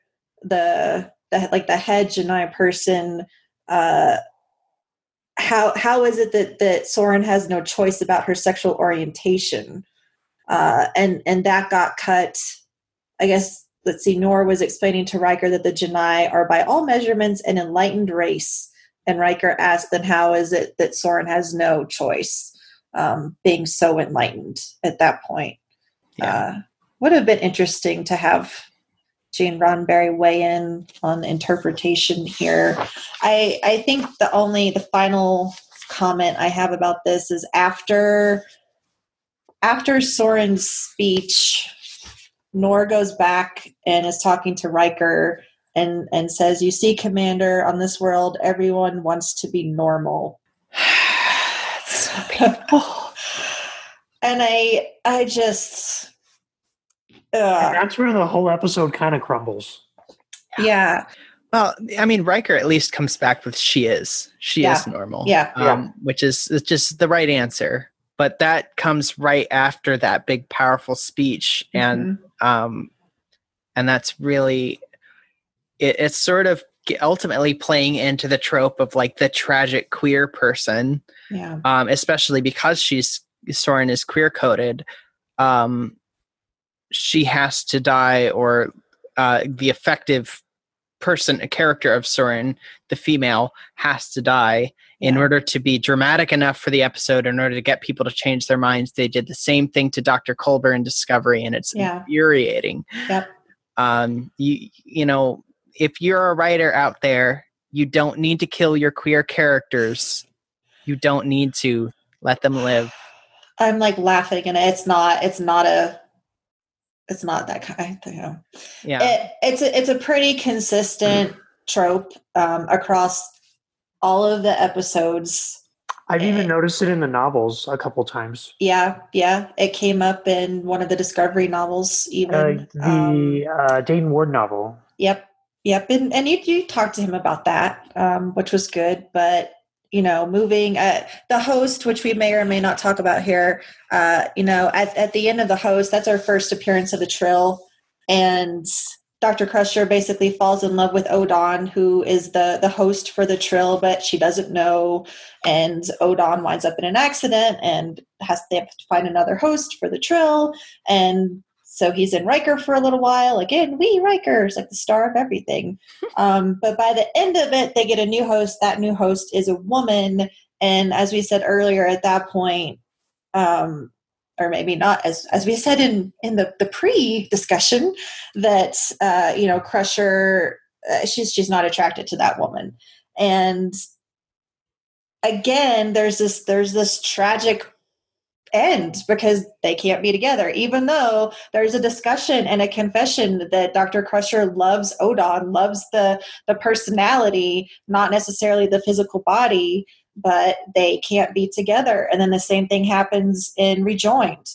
the the like the head J'naii person uh, how how is it that that Soren has no choice about her sexual orientation uh, and and that got cut I guess let's see Noor was explaining to Riker that the J'naii are by all measurements an enlightened race and Riker asked, then how is it that Soren has no choice, um, being so enlightened at that point? Yeah. Uh, would have been interesting to have Gene Roddenberry weigh in on interpretation here. I I think the only the final comment I have about this is after after Soren's speech, Noor goes back and is talking to Riker and and says, "You see, Commander, on this world, everyone wants to be normal." so painful. and I I just that's where the whole episode kind of crumbles. Yeah. Well, I mean, Riker at least comes back with "she is, she yeah. is normal," yeah, um, yeah. which is just the right answer. But that comes right after that big, powerful speech, mm-hmm. and um, and that's really it, it's sort of ultimately playing into the trope of like the tragic queer person yeah um especially because she's soren is queer coded um she has to die or uh the effective person a character of soren the female has to die yeah. in order to be dramatic enough for the episode in order to get people to change their minds they did the same thing to dr culber in discovery and it's yeah. infuriating yep um you you know if you're a writer out there, you don't need to kill your queer characters. You don't need to let them live. I'm like laughing, and it's not. It's not a. It's not that kind. You know. Yeah. It, it's a, it's a pretty consistent trope um, across all of the episodes. I've even eh. noticed it in the novels a couple times. Yeah, yeah. It came up in one of the Discovery novels, even uh, the um, uh, Dayton Ward novel. Yep, yep. And and you you talked to him about that, um, which was good. But you know, moving uh, the host, which we may or may not talk about here. Uh, you know, at at the end of the host, that's our first appearance of the Trill, and Dr. Crusher basically falls in love with Odan, who is the the host for the Trill, but she doesn't know. And Odan winds up in an accident and has they have to find another host for the Trill. And so he's in Riker for a little while. Again, we Rikers, like the star of everything. Um, but by the end of it, they get a new host. That new host is a woman. And as we said earlier, at that point, um, or maybe not as as we said in in the the pre discussion that uh, you know Crusher uh, she's she's not attracted to that woman and again there's this there's this tragic end because they can't be together even though there's a discussion and a confession that dr crusher loves odan loves the the personality not necessarily the physical body but they can't be together. And then the same thing happens in Rejoined.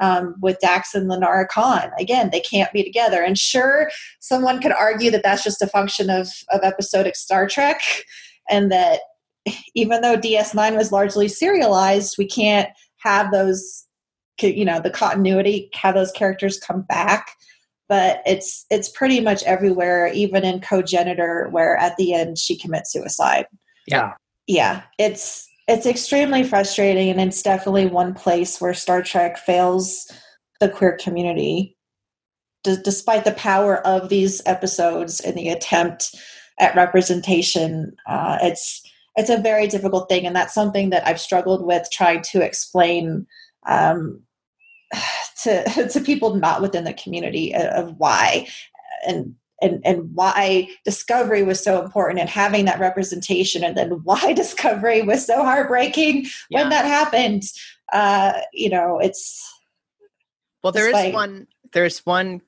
Um, with Dax and Lenara Khan. Again, they can't be together. And sure, someone could argue that that's just a function of, of episodic Star Trek, and that even though DS9 was largely serialized, we can't have those, you know, the continuity, have those characters come back. But it's it's pretty much everywhere, even in Cogenitor, where at the end she commits suicide. Yeah yeah, it's it's extremely frustrating, and it's definitely one place where Star Trek fails the queer community, D- despite the power of these episodes and the attempt at representation. Uh, it's it's a very difficult thing, and that's something that I've struggled with trying to explain um, to to people not within the community of why and and and why discovery was so important and having that representation and then why discovery was so heartbreaking yeah. when that happened uh you know it's well there is one there's one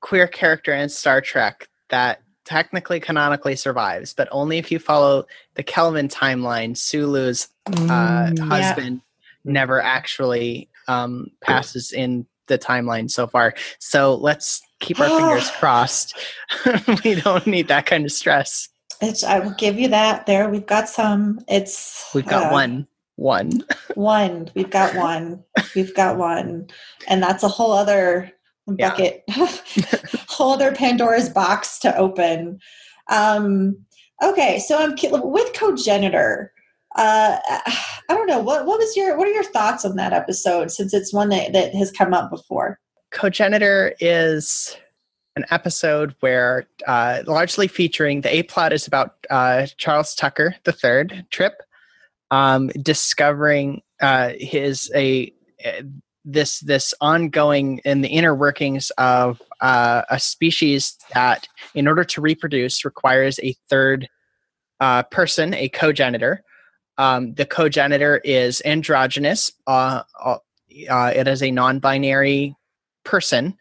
queer character in star trek that technically canonically survives but only if you follow the kelvin timeline sulu's uh, mm, husband yeah. never actually um passes in the timeline so far so let's keep our fingers crossed. we don't need that kind of stress. It's, I will give you that. There, we've got some. It's we've got uh, one, one, one. We've got one. We've got one, and that's a whole other bucket, yeah. whole other Pandora's box to open. Um, okay, so I'm with Cogenitor. Uh, I don't know what what was your what are your thoughts on that episode since it's one that, that has come up before. Cogenitor is an episode where uh, largely featuring the A plot is about uh, Charles Tucker the third trip um, discovering uh, his a this this ongoing in the inner workings of uh, a species that in order to reproduce requires a third uh, person a cogenitor. Um, the cogenitor is androgynous uh, it is a non-binary person,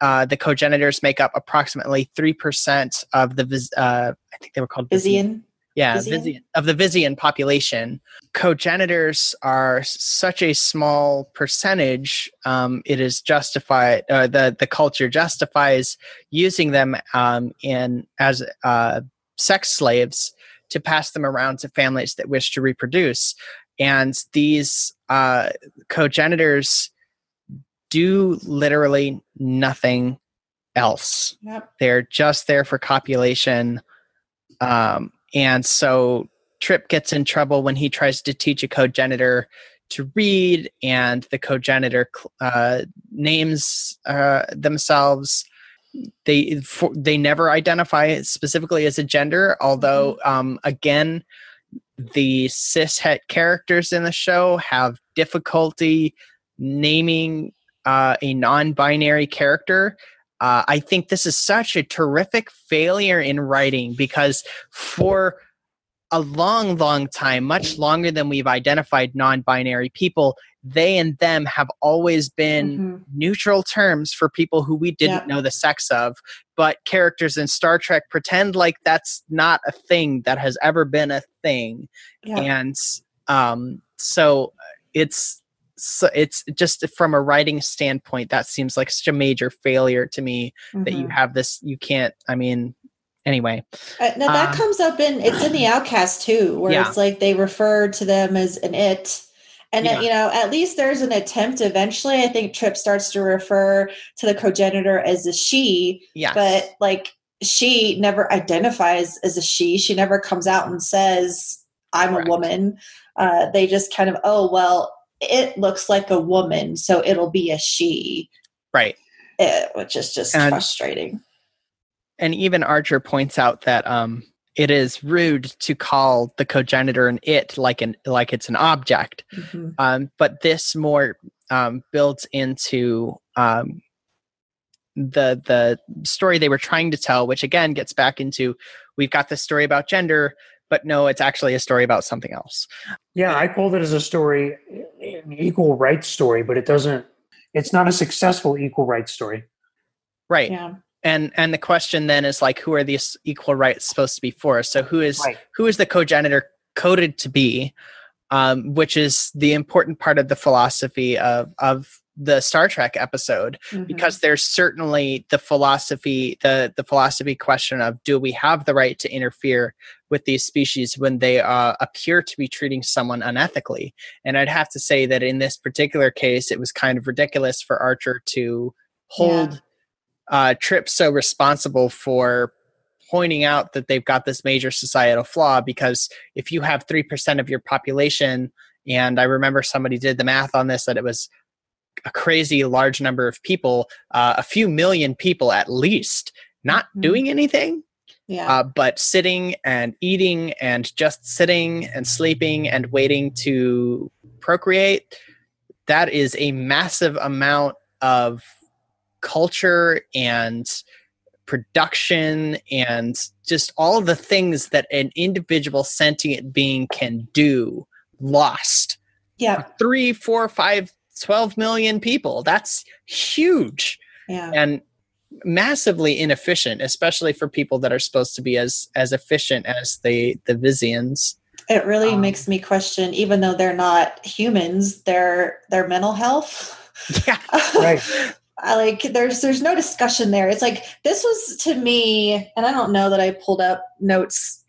uh, the cogenitors make up approximately 3% of the, uh, I think they were called Vissian. Yeah, Vissian? Of the Vissian population. Cogenitors are such a small percentage, um, it is justified, uh, the, the culture justifies using them um, in as uh, sex slaves to pass them around to families that wish to reproduce. And these uh, cogenitors do literally nothing else. Yep. They're just there for copulation. Um, and so Trip gets in trouble when he tries to teach a cogenitor to read, and the cogenitor uh, names uh, themselves. They for, they never identify specifically as a gender, although mm-hmm. um, again, the cis het characters in the show have difficulty naming uh, a non-binary character uh, i think this is such a terrific failure in writing because for a long long time much longer than we've identified non-binary people they and them have always been mm-hmm. neutral terms for people who we didn't yeah. know the sex of but characters in star trek pretend like that's not a thing that has ever been a thing yeah. and Um, so it's so it's just from a writing standpoint that seems like such a major failure to me mm-hmm. that you mm-hmm. have this you can't i mean anyway uh, now that um, comes up in it's in the outcast too where yeah. it's like they refer to them as an it and yeah. you know at least there's an attempt eventually i think trip starts to refer to the cogenitor as a she yes. but like she never identifies as a she she never comes out and says i'm Correct. a woman uh, they just kind of oh well it looks like a woman, so it'll be a she. Right. It, eh, which is just and, frustrating. And even Archer points out that um, it is rude to call the cogenitor an it like an like it's an object. Mm-hmm. Um, but this more um, builds into um, the the story they were trying to tell, which again gets back into we've got this story about gender, but no, it's actually a story about something else. Yeah, I pulled it as a story, an equal rights story, but it doesn't. It's not a successful equal rights story. Right. Yeah. And and the question then is like, who are these equal rights supposed to be for? So who is right. who is the cogenitor coded to be? Um, which is the important part of the philosophy of of the Star Trek episode mm-hmm. because there's certainly the philosophy the the philosophy question of do we have the right to interfere with these species when they uh, appear to be treating someone unethically and I'd have to say that in this particular case it was kind of ridiculous for Archer to hold yeah. uh, Trip so responsible for pointing out that they've got this major societal flaw because if you have 3% of your population and I remember somebody did the math on this that it was a crazy large number of people, uh, a few million people at least, not mm-hmm. doing anything. Yeah. Uh, but sitting and eating and just sitting and sleeping and waiting to procreate, that is a massive amount of culture and production and just all the things that an individual sentient being can do lost. Yeah. Three, four, five 12 million people. That's huge. Yeah. And massively inefficient, especially for people that are supposed to be as as efficient as the the Vissians. It really um, makes me question, even though they're not humans, their their mental health. Yeah, right. I like there's there's no discussion there. It's like this was to me, and I don't know that I pulled up notes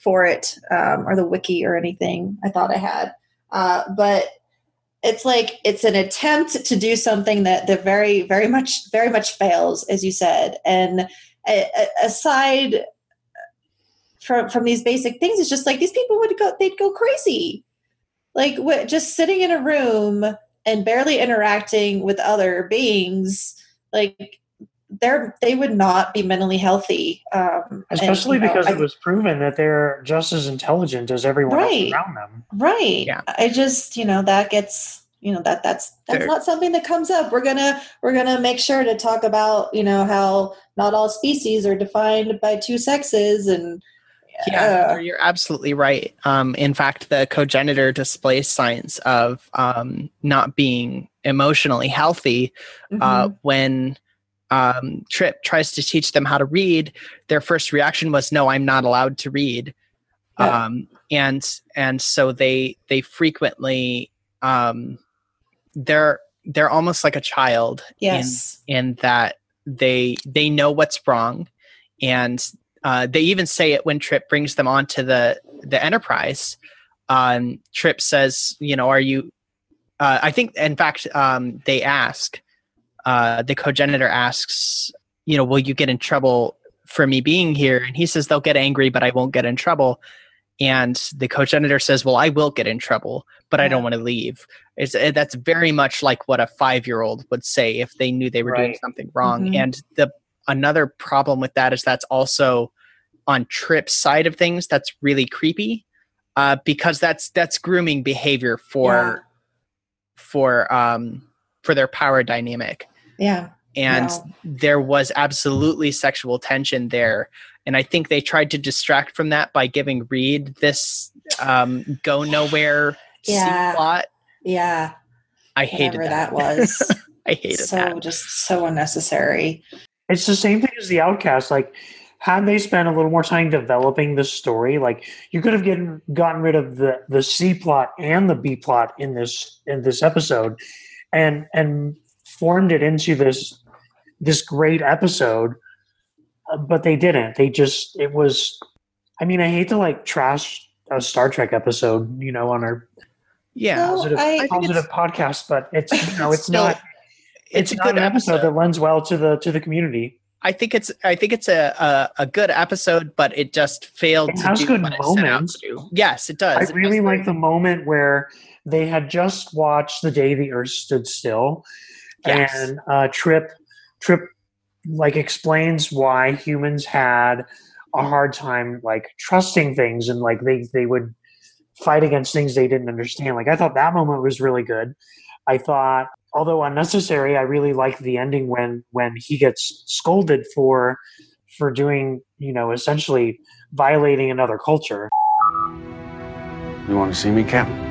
for it um, or the wiki or anything. I thought I had, uh, but it's like it's an attempt to do something that that very very much very much fails as you said. And aside from from these basic things it's just like these people would go they'd go crazy. Like what, just sitting in a room and barely interacting with other beings like they're they would not be mentally healthy um, especially and, because know, it was proven that they're just as intelligent as everyone right, around them. Right. Yeah. I just you know that gets you know that that's that's not something that comes up. We're gonna we're gonna make sure to talk about you know how not all species are defined by two sexes and yeah, uh, you're absolutely right. Um, in fact, the cogenitor displays signs of um, not being emotionally healthy uh, mm-hmm. uh, when um, Trip tries to teach them how to read, their first reaction was, "No, I'm not allowed to read," yeah. um, and and so they they frequently um, they're they're almost like a child. Yes, in, in that they they know what's wrong, and uh, they even say it when Trip brings them onto the the Enterprise. Um, Trip says, "You know, are you?" Uh, I think, in fact, um, they ask uh, the cogenitor asks, you know, will you get in trouble for me being here? And he says they'll get angry, but I won't get in trouble. And the cogenitor says, well, I will get in trouble, but yeah. I don't want to leave. It's, eh, that's very much like what a five year old would say if they knew they were right. doing something wrong. Mm-hmm. And the another problem with that is that's also on Trip's side of things. That's really creepy uh, because that's that's grooming behavior for yeah. for um, for their power dynamic. Yeah. And there was absolutely sexual tension there. And I think they tried to distract from that by giving Reed this um, go nowhere yeah. plot. Yeah. I hated that. that was. I hated so, that. So just so unnecessary. It's the same thing as the outcast. Like had they spent a little more time developing the story, like you could have gotten gotten rid of the the C plot and the B plot in this in this episode, and and formed it into this this great episode. Uh, but they didn't. They just it was. I mean, I hate to like trash a Star Trek episode, you know, on our yeah positive, I, positive podcast, but it's you know it's still, not it's, it's a good episode, episode that lends well to the to the community. I think it's I think it's a a, a good episode, but it just failed. It to has good moments. Yes, it does. I really like the moment where they had just watched the day the Earth stood still, yes. and uh, Trip Trip like explains why humans had a hard time like trusting things and like they they would fight against things they didn't understand. Like I thought that moment was really good. I thought although unnecessary, I really like the ending when when he gets scolded for for doing, you know, essentially violating another culture. You want to see me, Captain?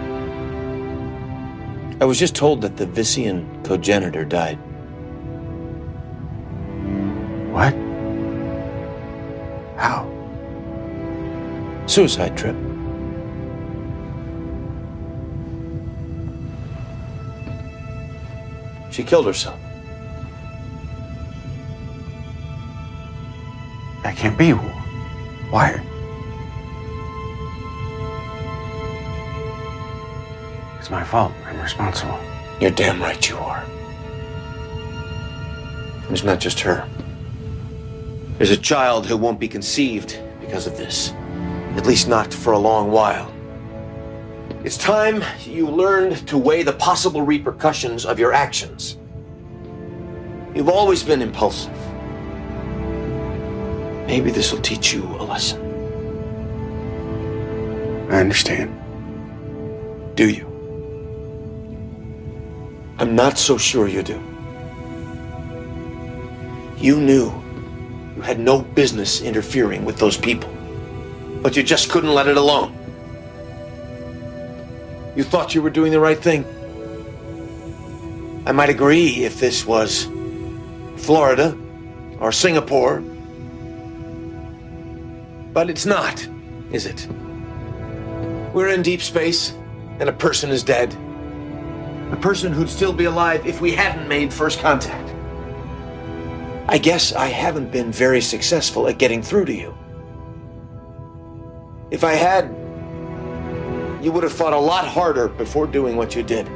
I was just told that the Vissian cogenitor died. What? How? Suicide trip. She killed herself. That can't be. Why? It's my fault. I'm responsible. You're damn right you are. It's not just her. There's a child who won't be conceived because of this. At least not for a long while. It's time you learned to weigh the possible repercussions of your actions. You've always been impulsive. Maybe this will teach you a lesson. I understand. Do you? I'm not so sure you do. You knew you had no business interfering with those people, but you just couldn't let it alone. You thought you were doing the right thing. I might agree if this was Florida or Singapore. But it's not, is it? We're in deep space, and a person is dead. A person who'd still be alive if we hadn't made first contact. I guess I haven't been very successful at getting through to you. If I had, you would have fought a lot harder before doing what you did.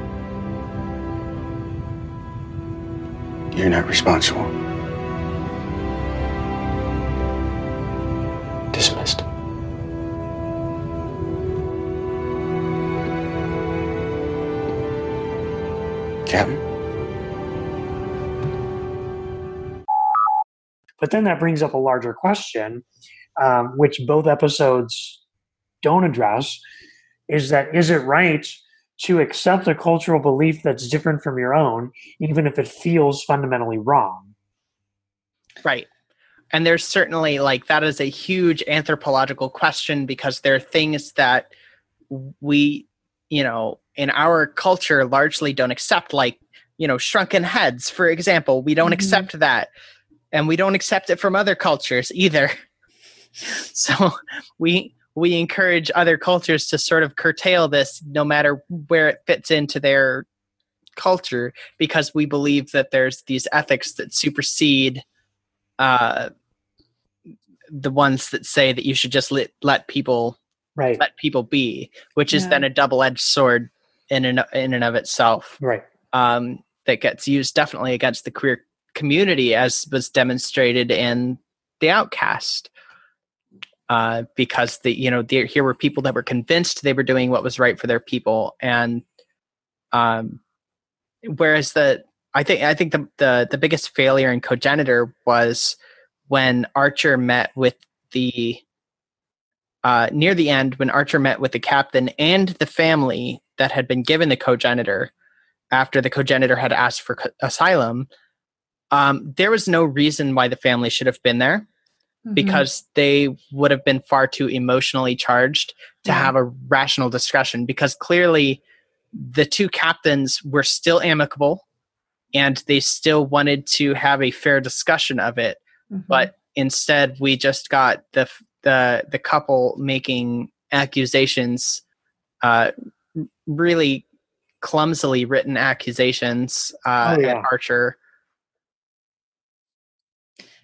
You're not responsible. Dismissed. Captain? But then that brings up a larger question, um, which both episodes don't address, is that is it right to accept a cultural belief that's different from your own, even if it feels fundamentally wrong? Right. And there's certainly like that is a huge anthropological question because there are things that we, you know, in our culture largely don't accept, like, you know, shrunken heads, for example. We don't mm-hmm. accept that. And we don't accept it from other cultures either. so we we encourage other cultures to sort of curtail this no matter where it fits into their culture because we believe that there's these ethics that supersede uh, the ones that say that you should just let, let people right let people be which is then a double-edged sword in and, in and of itself. Right. Um, that gets used definitely against the queer community as was demonstrated in the outcast. Uh, because the you know here were people that were convinced they were doing what was right for their people, and um, whereas the I think I think the, the the biggest failure in Cogenitor was when Archer met with the uh, near the end when Archer met with the captain and the family that had been given the cogenitor after the cogenitor had asked for co- asylum. Um, there was no reason why the family should have been there mm-hmm. because they would have been far too emotionally charged to yeah. have a rational discussion because clearly the two captains were still amicable and they still wanted to have a fair discussion of it mm-hmm. but instead we just got the the the couple making accusations uh really clumsily written accusations uh, oh, yeah. at Archer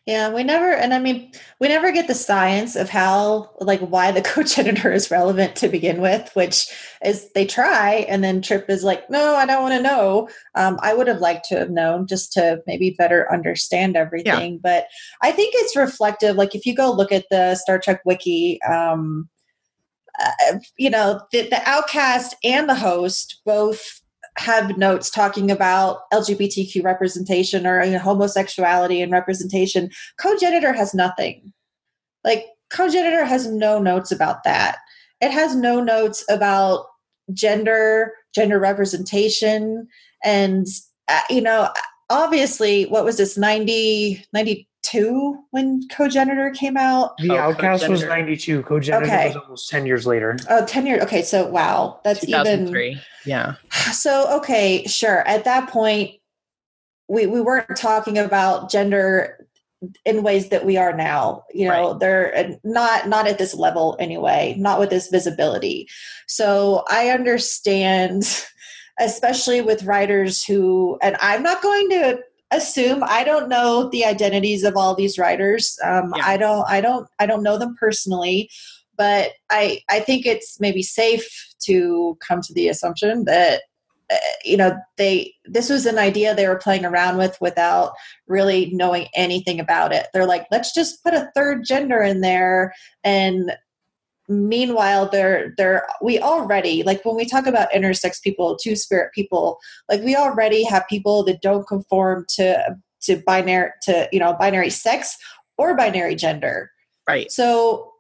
yeah, we never, and I mean, we never get the science of how, like, why the cogenitor is relevant to begin with, which is they try, and then Trip is like, no, I don't want to know. Um, I would have liked to have known just to maybe better understand everything. Yeah. But I think it's reflective. Like, if you go look at the Star Trek wiki, um, uh, you know, the, the outcast and the host both have notes talking about LGBTQ representation or you know, homosexuality and representation. Cogenitor has nothing. Like Cogenitor has no notes about that. It has no notes about gender, gender representation, and uh, you know, obviously, what was this 90, 92 when Cogenitor came out? The oh, Outcast Cogenitor. was 92. Cogenitor okay. was almost 10 years later. Oh, 10 years. Okay, so wow, that's even yeah. So, okay, sure. At that point, we, we weren't talking about gender in ways that we are now you know right. they're not not at this level anyway not with this visibility so i understand especially with writers who and i'm not going to assume i don't know the identities of all these writers um, yeah. i don't i don't i don't know them personally but I I think it's maybe safe to come to the assumption that uh, you know they this was an idea they were playing around with without really knowing anything about it. They're like, let's just put a third gender in there and meanwhile they're they're we already like when we talk about intersex people two spirit people like we already have people that don't conform to to binary to you know binary sex or binary gender. Right. So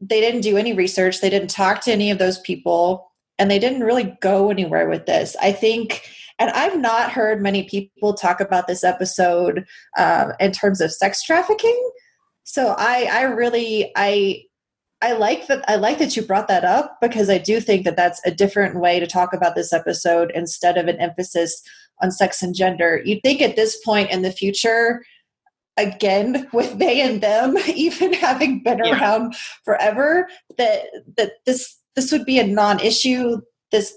they didn't do any research. They didn't talk to any of those people and they didn't really go anywhere with this. I think and i've not heard many people talk about this episode um, in terms of sex trafficking. So i i really i I like that. I like that you brought that up because I do think that that's a different way to talk about this episode instead of an emphasis on sex and gender. You'd think at this point in the future, again with they and them even having been yeah. around forever that that this this would be a non-issue this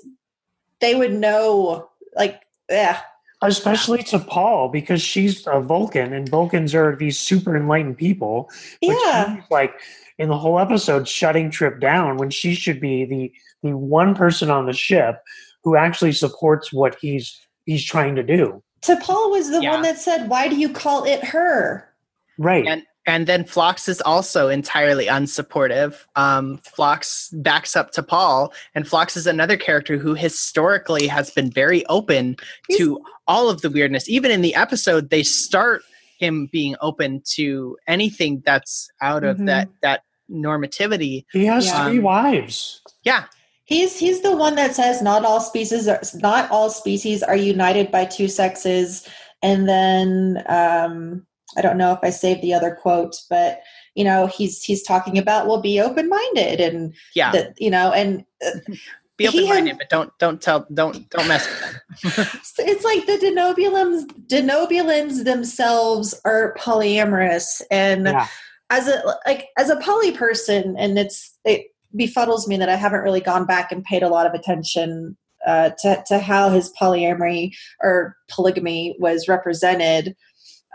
they would know like yeah especially T'Pol because she's a vulcan and vulcans are these super enlightened people yeah like in the whole episode shutting trip down when she should be the the one person on the ship who actually supports what he's he's trying to do T'Pol was the yeah. one that said, "Why do you call it her?" Right. And and then Phlox is also entirely unsupportive. Um, Phlox backs up T'Pol, and Phlox is another character who historically has been very open He's, to all of the weirdness. Even in the episode, they start him being open to anything that's out of mm-hmm. that that normativity. He has yeah. three wives. Yeah, He's he's the one that says not all species are not all species are united by two sexes, and then um, I don't know if I saved the other quote, but you know he's he's talking about well be open minded and yeah the, you know and. Uh, be open minded, but don't don't tell don't don't mess with them. it's like the Denobulans Denobulans themselves are polyamorous and yeah. As a like as a poly person and it's it befuddles me that I haven't really gone back and paid a lot of attention uh, to, to how his polyamory or polygamy was represented.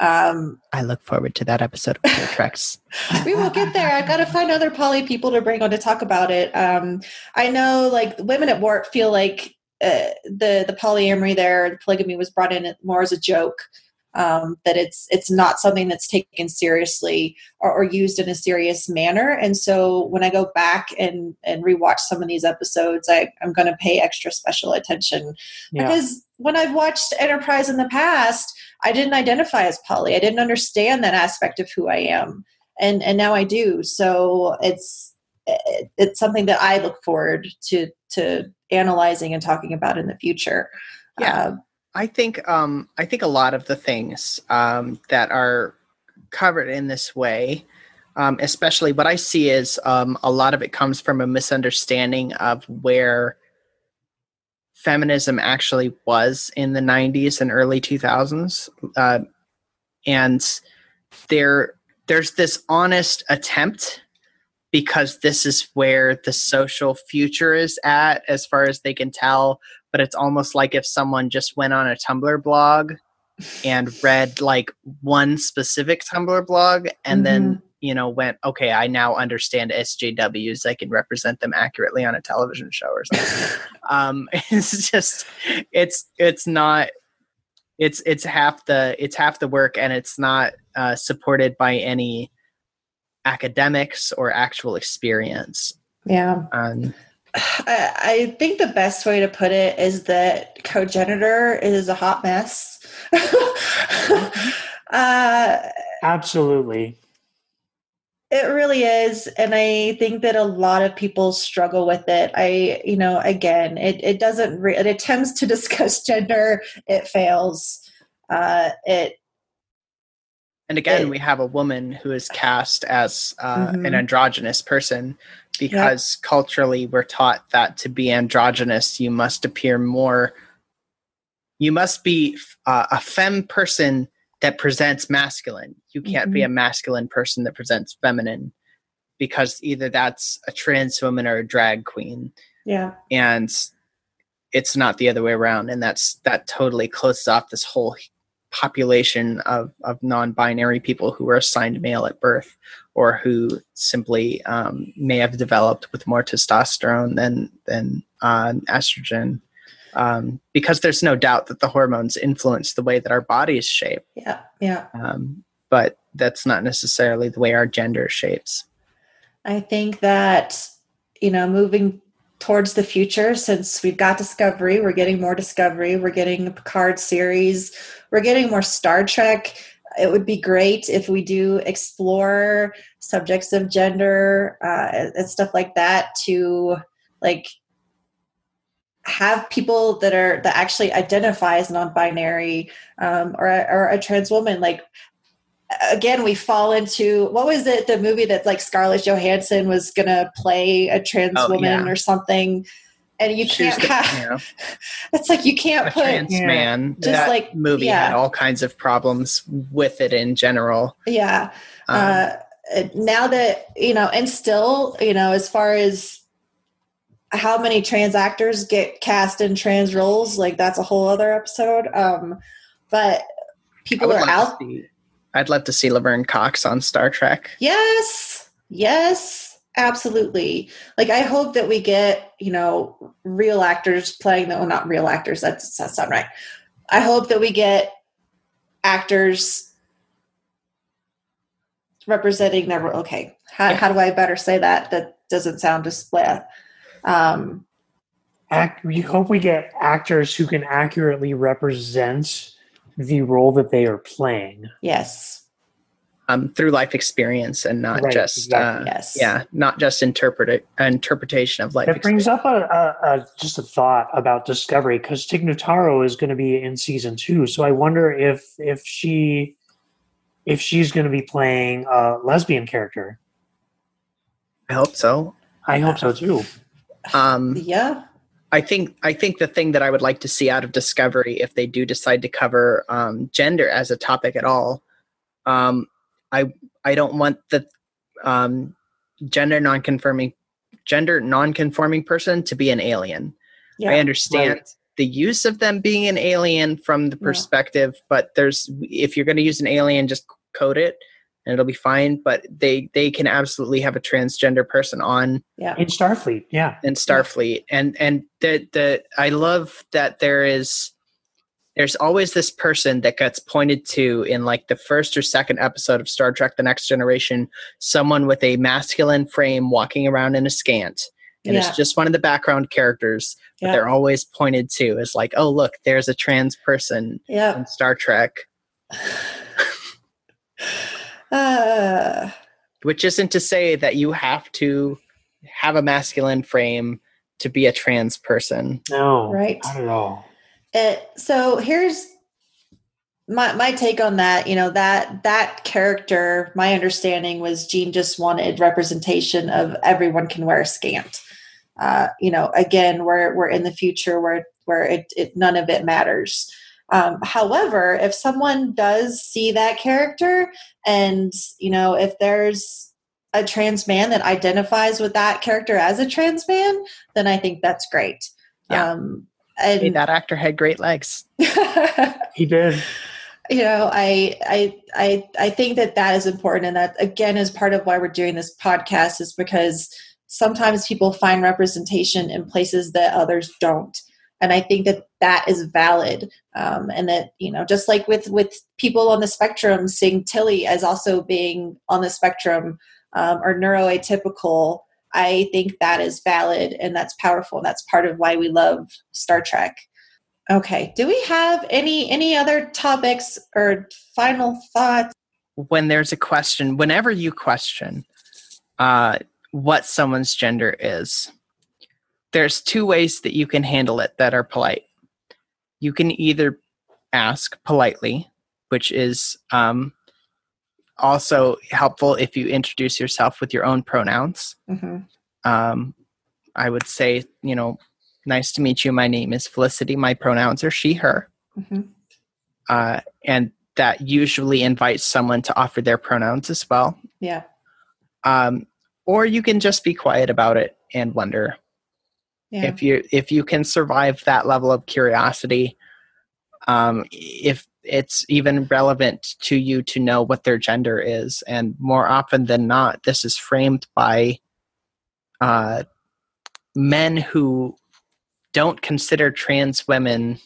Um, I look forward to that episode of Treks. we will get there. I got to find other poly people to bring on to talk about it. Um, I know, like women at Warp feel like uh, the the polyamory there, the polygamy was brought in more as a joke um, that it's it's not something that's taken seriously or, or, used in a serious manner. And so when I go back and and rewatch some of these episodes, I, I'm going to pay extra special attention yeah. because when I've watched Enterprise in the past, I didn't identify as poly. I didn't understand that aspect of who I am, and and now I do. So it's it's something that I look forward to to analyzing and talking about in the future. Yeah. Uh, I think um, I think a lot of the things um, that are covered in this way, um, especially what I see is um, a lot of it comes from a misunderstanding of where feminism actually was in the 90s and early 2000s, uh, and there there's this honest attempt because this is where the social future is at as far as they can tell but it's almost like if someone just went on a tumblr blog and read like one specific tumblr blog and mm-hmm. then you know went okay i now understand sjws i can represent them accurately on a television show or something um it's just it's it's not it's it's half the it's half the work and it's not uh, supported by any academics or actual experience. Yeah. Um, I, I think the best way to put it is that cogenitor is a hot mess. uh, Absolutely. It really is. And I think that a lot of people struggle with it. I, you know, again, it, it doesn't, re- it attempts to discuss gender, it fails. Uh, it and again, it, we have a woman who is cast as uh, mm-hmm. an androgynous person because yep. culturally we're taught that to be androgynous, you must appear more, you must be uh, a femme person that presents masculine. You can't mm-hmm. be a masculine person that presents feminine because either that's a trans woman or a drag queen. Yeah. And it's not the other way around. And that's that totally closes off this whole population of, of non-binary people who were assigned male at birth or who simply um, may have developed with more testosterone than than uh, estrogen um, because there's no doubt that the hormones influence the way that our bodies shape yeah yeah. Um, but that's not necessarily the way our gender shapes. I think that you know moving towards the future since we've got discovery we're getting more discovery we're getting the picard series we're getting more star trek. It would be great if we do explore subjects of gender uh, and stuff like that to like have people that are that actually identify as non-binary um, or, or a trans woman. Like again we fall into what was it the movie that like Scarlett Johansson was gonna play a trans oh, woman yeah. or something and you can't have you know, it's like you can't a put trans yeah, man just that like movie yeah. had all kinds of problems with it in general yeah um, uh, now that you know and still you know as far as how many trans actors get cast in trans roles like that's a whole other episode um but people are out I'd love to see Laverne Cox on Star Trek. Yes. Yes. Absolutely. Like I hope that we get, you know, real actors playing the well, not real actors, that's that's not right. I hope that we get actors representing their okay. How, how do I better say that? That doesn't sound just split. Um Act, we hope we get actors who can accurately represent the role that they are playing. Yes. Um, through life experience and not right, just exactly. uh, yes. yeah, not just interpret interpretation of life. It brings up a, a, a, just a thought about Discovery because Tig Notaro is going to be in season two. So I wonder if if she if she's going to be playing a lesbian character. I hope so. I hope so too. Um, yeah. I think I think the thing that I would like to see out of Discovery, if they do decide to cover um, gender as a topic at all, um, I I don't want the um, gender non-conforming gender non-conforming person to be an alien. Yeah, I understand right. the use of them being an alien from the perspective, yeah. but there's if you're going to use an alien, just code it and it'll be fine. But they they can absolutely have a transgender person on yeah. in Starfleet, yeah, in Starfleet, and and the the I love that there is there's always this person that gets pointed to in like the first or second episode of Star Trek: The Next Generation, someone with a masculine frame walking around in a scant. And yeah. it's just one of the background characters, but yeah. they're always pointed to as like, oh look, there's a trans person yeah. in Star Trek. Uh, Which isn't to say that you have to have a masculine frame to be a trans person. No, right? Not at all. It, so here's my my take on that. You know that that character. My understanding was jean just wanted representation of everyone can wear a scant. Uh, you know, again, we're we're in the future where where it, it none of it matters. Um, however, if someone does see that character, and you know, if there's a trans man that identifies with that character as a trans man, then I think that's great. Yeah. Um, and hey, that actor had great legs. he did. You know, I I I I think that that is important, and that again is part of why we're doing this podcast is because sometimes people find representation in places that others don't and i think that that is valid um, and that you know just like with with people on the spectrum seeing tilly as also being on the spectrum um, or neuroatypical i think that is valid and that's powerful and that's part of why we love star trek okay do we have any any other topics or final thoughts when there's a question whenever you question uh, what someone's gender is there's two ways that you can handle it that are polite. You can either ask politely, which is um, also helpful if you introduce yourself with your own pronouns. Mm-hmm. Um, I would say, you know, nice to meet you. My name is Felicity. My pronouns are she, her. Mm-hmm. Uh, and that usually invites someone to offer their pronouns as well. Yeah. Um, or you can just be quiet about it and wonder yeah. if you if you can survive that level of curiosity um, if it's even relevant to you to know what their gender is and more often than not this is framed by uh, men who don't consider trans women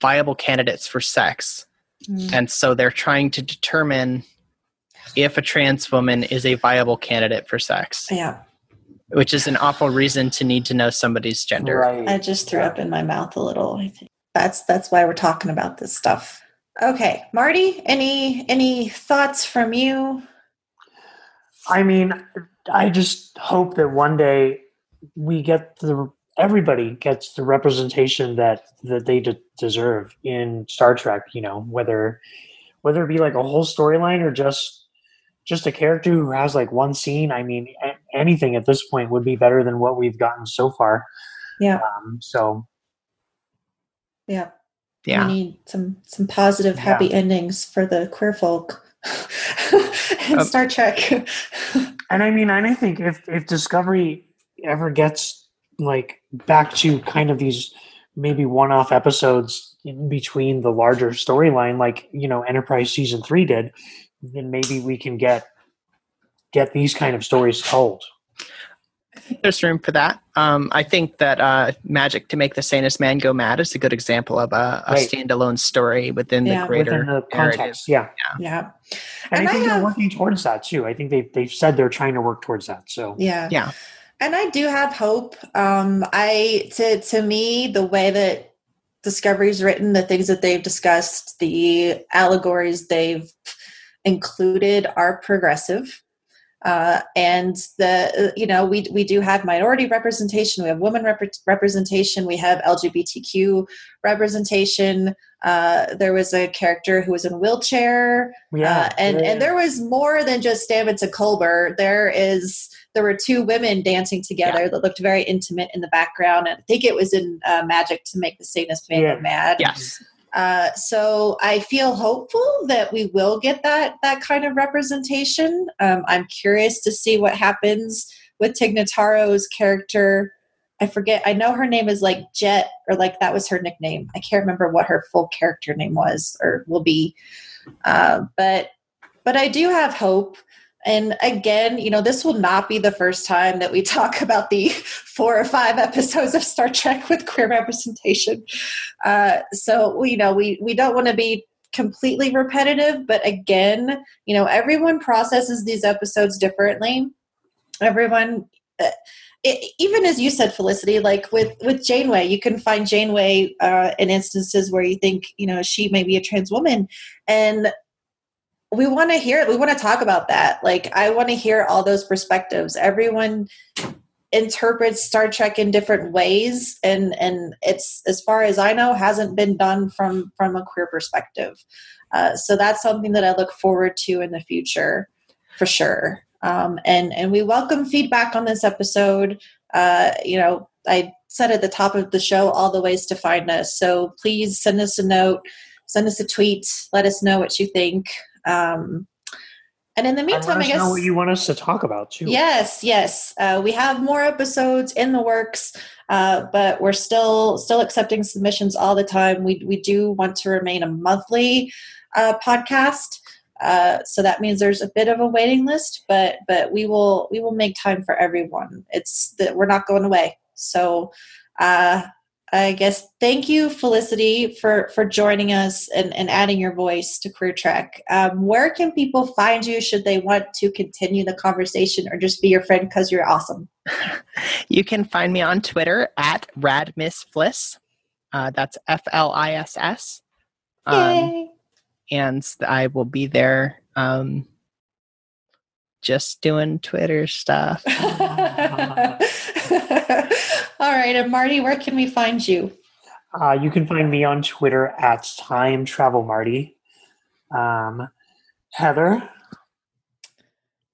viable candidates for sex mm. and so they're trying to determine if a trans woman is a viable candidate for sex yeah which is an awful reason to need to know somebody's gender. Right. I just threw up in my mouth a little. That's that's why we're talking about this stuff. Okay, Marty, any any thoughts from you? I mean, I just hope that one day we get the everybody gets the representation that that they de- deserve in Star Trek. You know, whether whether it be like a whole storyline or just just a character who has like one scene. I mean, anything at this point would be better than what we've gotten so far. Yeah. Um, so. Yeah. Yeah. We need some some positive, happy yeah. endings for the queer folk and um, Star Trek. and I mean, and I think if if Discovery ever gets like back to kind of these maybe one-off episodes in between the larger storyline, like you know Enterprise season three did, then maybe we can get get these kind of stories told. I think there's room for that. Um, I think that uh, Magic to Make the Sanest Man Go Mad is a good example of a, a right. standalone story within yeah. the greater within the context. Yeah. yeah. yeah. And, and I think I they're working towards that too. I think they've, they've said they're trying to work towards that. So, yeah. Yeah. And I do have hope. Um, I, to, to me, the way that Discovery's written, the things that they've discussed, the allegories they've included are progressive. Uh, and the you know we we do have minority representation. We have women rep- representation. We have lgbtq representation. Uh, there was a character who was in a wheelchair. Yeah, uh, and yeah. and there was more than just stamets and culber there is there were two women dancing together yeah. that looked very intimate in the background. And i think it was in uh, magic to make the sanest man yeah. mad. Yes uh, so I feel hopeful that we will get that that kind of representation. Um, I'm curious to see what happens with Tig Notaro's character. I forget. I know her name is like Jet, or like that was her nickname. I can't remember what her full character name was or will be. Uh, but but I do have hope and again, you know, this will not be the first time that we talk about the four or five episodes of Star Trek with queer representation. Uh, so, you know, we, we don't want to be completely repetitive, but again, you know, everyone processes these episodes differently. Everyone, uh, it, even as you said, Felicity, like with with Janeway, you can find Janeway uh, in instances where you think, you know, she may be a trans woman, and we want to hear it. We want to talk about that. Like, I want to hear all those perspectives. Everyone interprets Star Trek in different ways, and and it's as far as I know hasn't been done from from a queer perspective. Uh, so that's something that I look forward to in the future, for sure. Um, and and we welcome feedback on this episode. Uh, you know, I said at the top of the show all the ways to find us. So please send us a note, send us a tweet, let us know what you think. Um, and in the meantime, I guess know what you want us to talk about too. Yes, yes, uh, we have more episodes in the works, uh, but we're still still accepting submissions all the time. We we do want to remain a monthly uh, podcast. Uh, so that means there's a bit of a waiting list, but but we will we will make time for everyone. It's that we're not going away. So uh, I guess thank you, Felicity, for for joining us and, and adding your voice to Queer Trek. Um, where can people find you should they want to continue the conversation or just be your friend because you're awesome? you can find me on Twitter at radmissfliss. Uh, that's F L I S S. Um, and I will be there um, just doing Twitter stuff. All right. And Marty, where can we find you? Uh, you can find me on Twitter at Time Travel Marty. Um, Heather?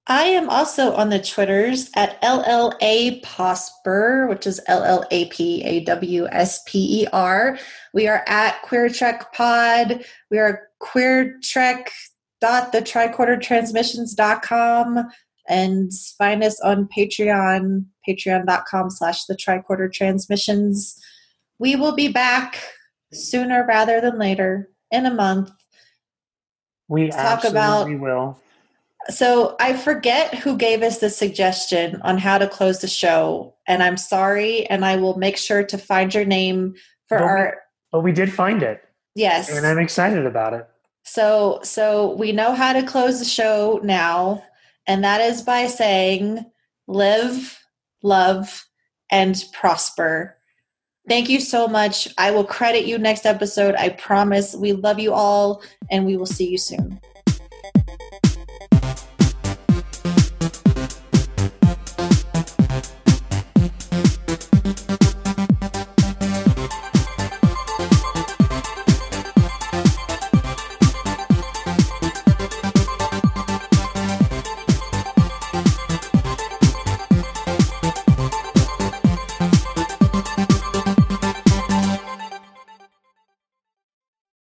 I am also on the Twitters at LLAPawsper, which is L L A P A W S P E R. We are at Queer Trek Pod. We are Queer Trek dot the tricorder transmissions.com and find us on Patreon, patreon.com slash the tricorder transmissions. We will be back sooner rather than later in a month. We talk about will. So I forget who gave us the suggestion on how to close the show, and I'm sorry, and I will make sure to find your name for but our. We, but we did find it. Yes, and I'm excited about it. So, so we know how to close the show now and that is by saying live, love, and prosper. Thank you so much. I will credit you next episode. I promise. We love you all, and we will see you soon.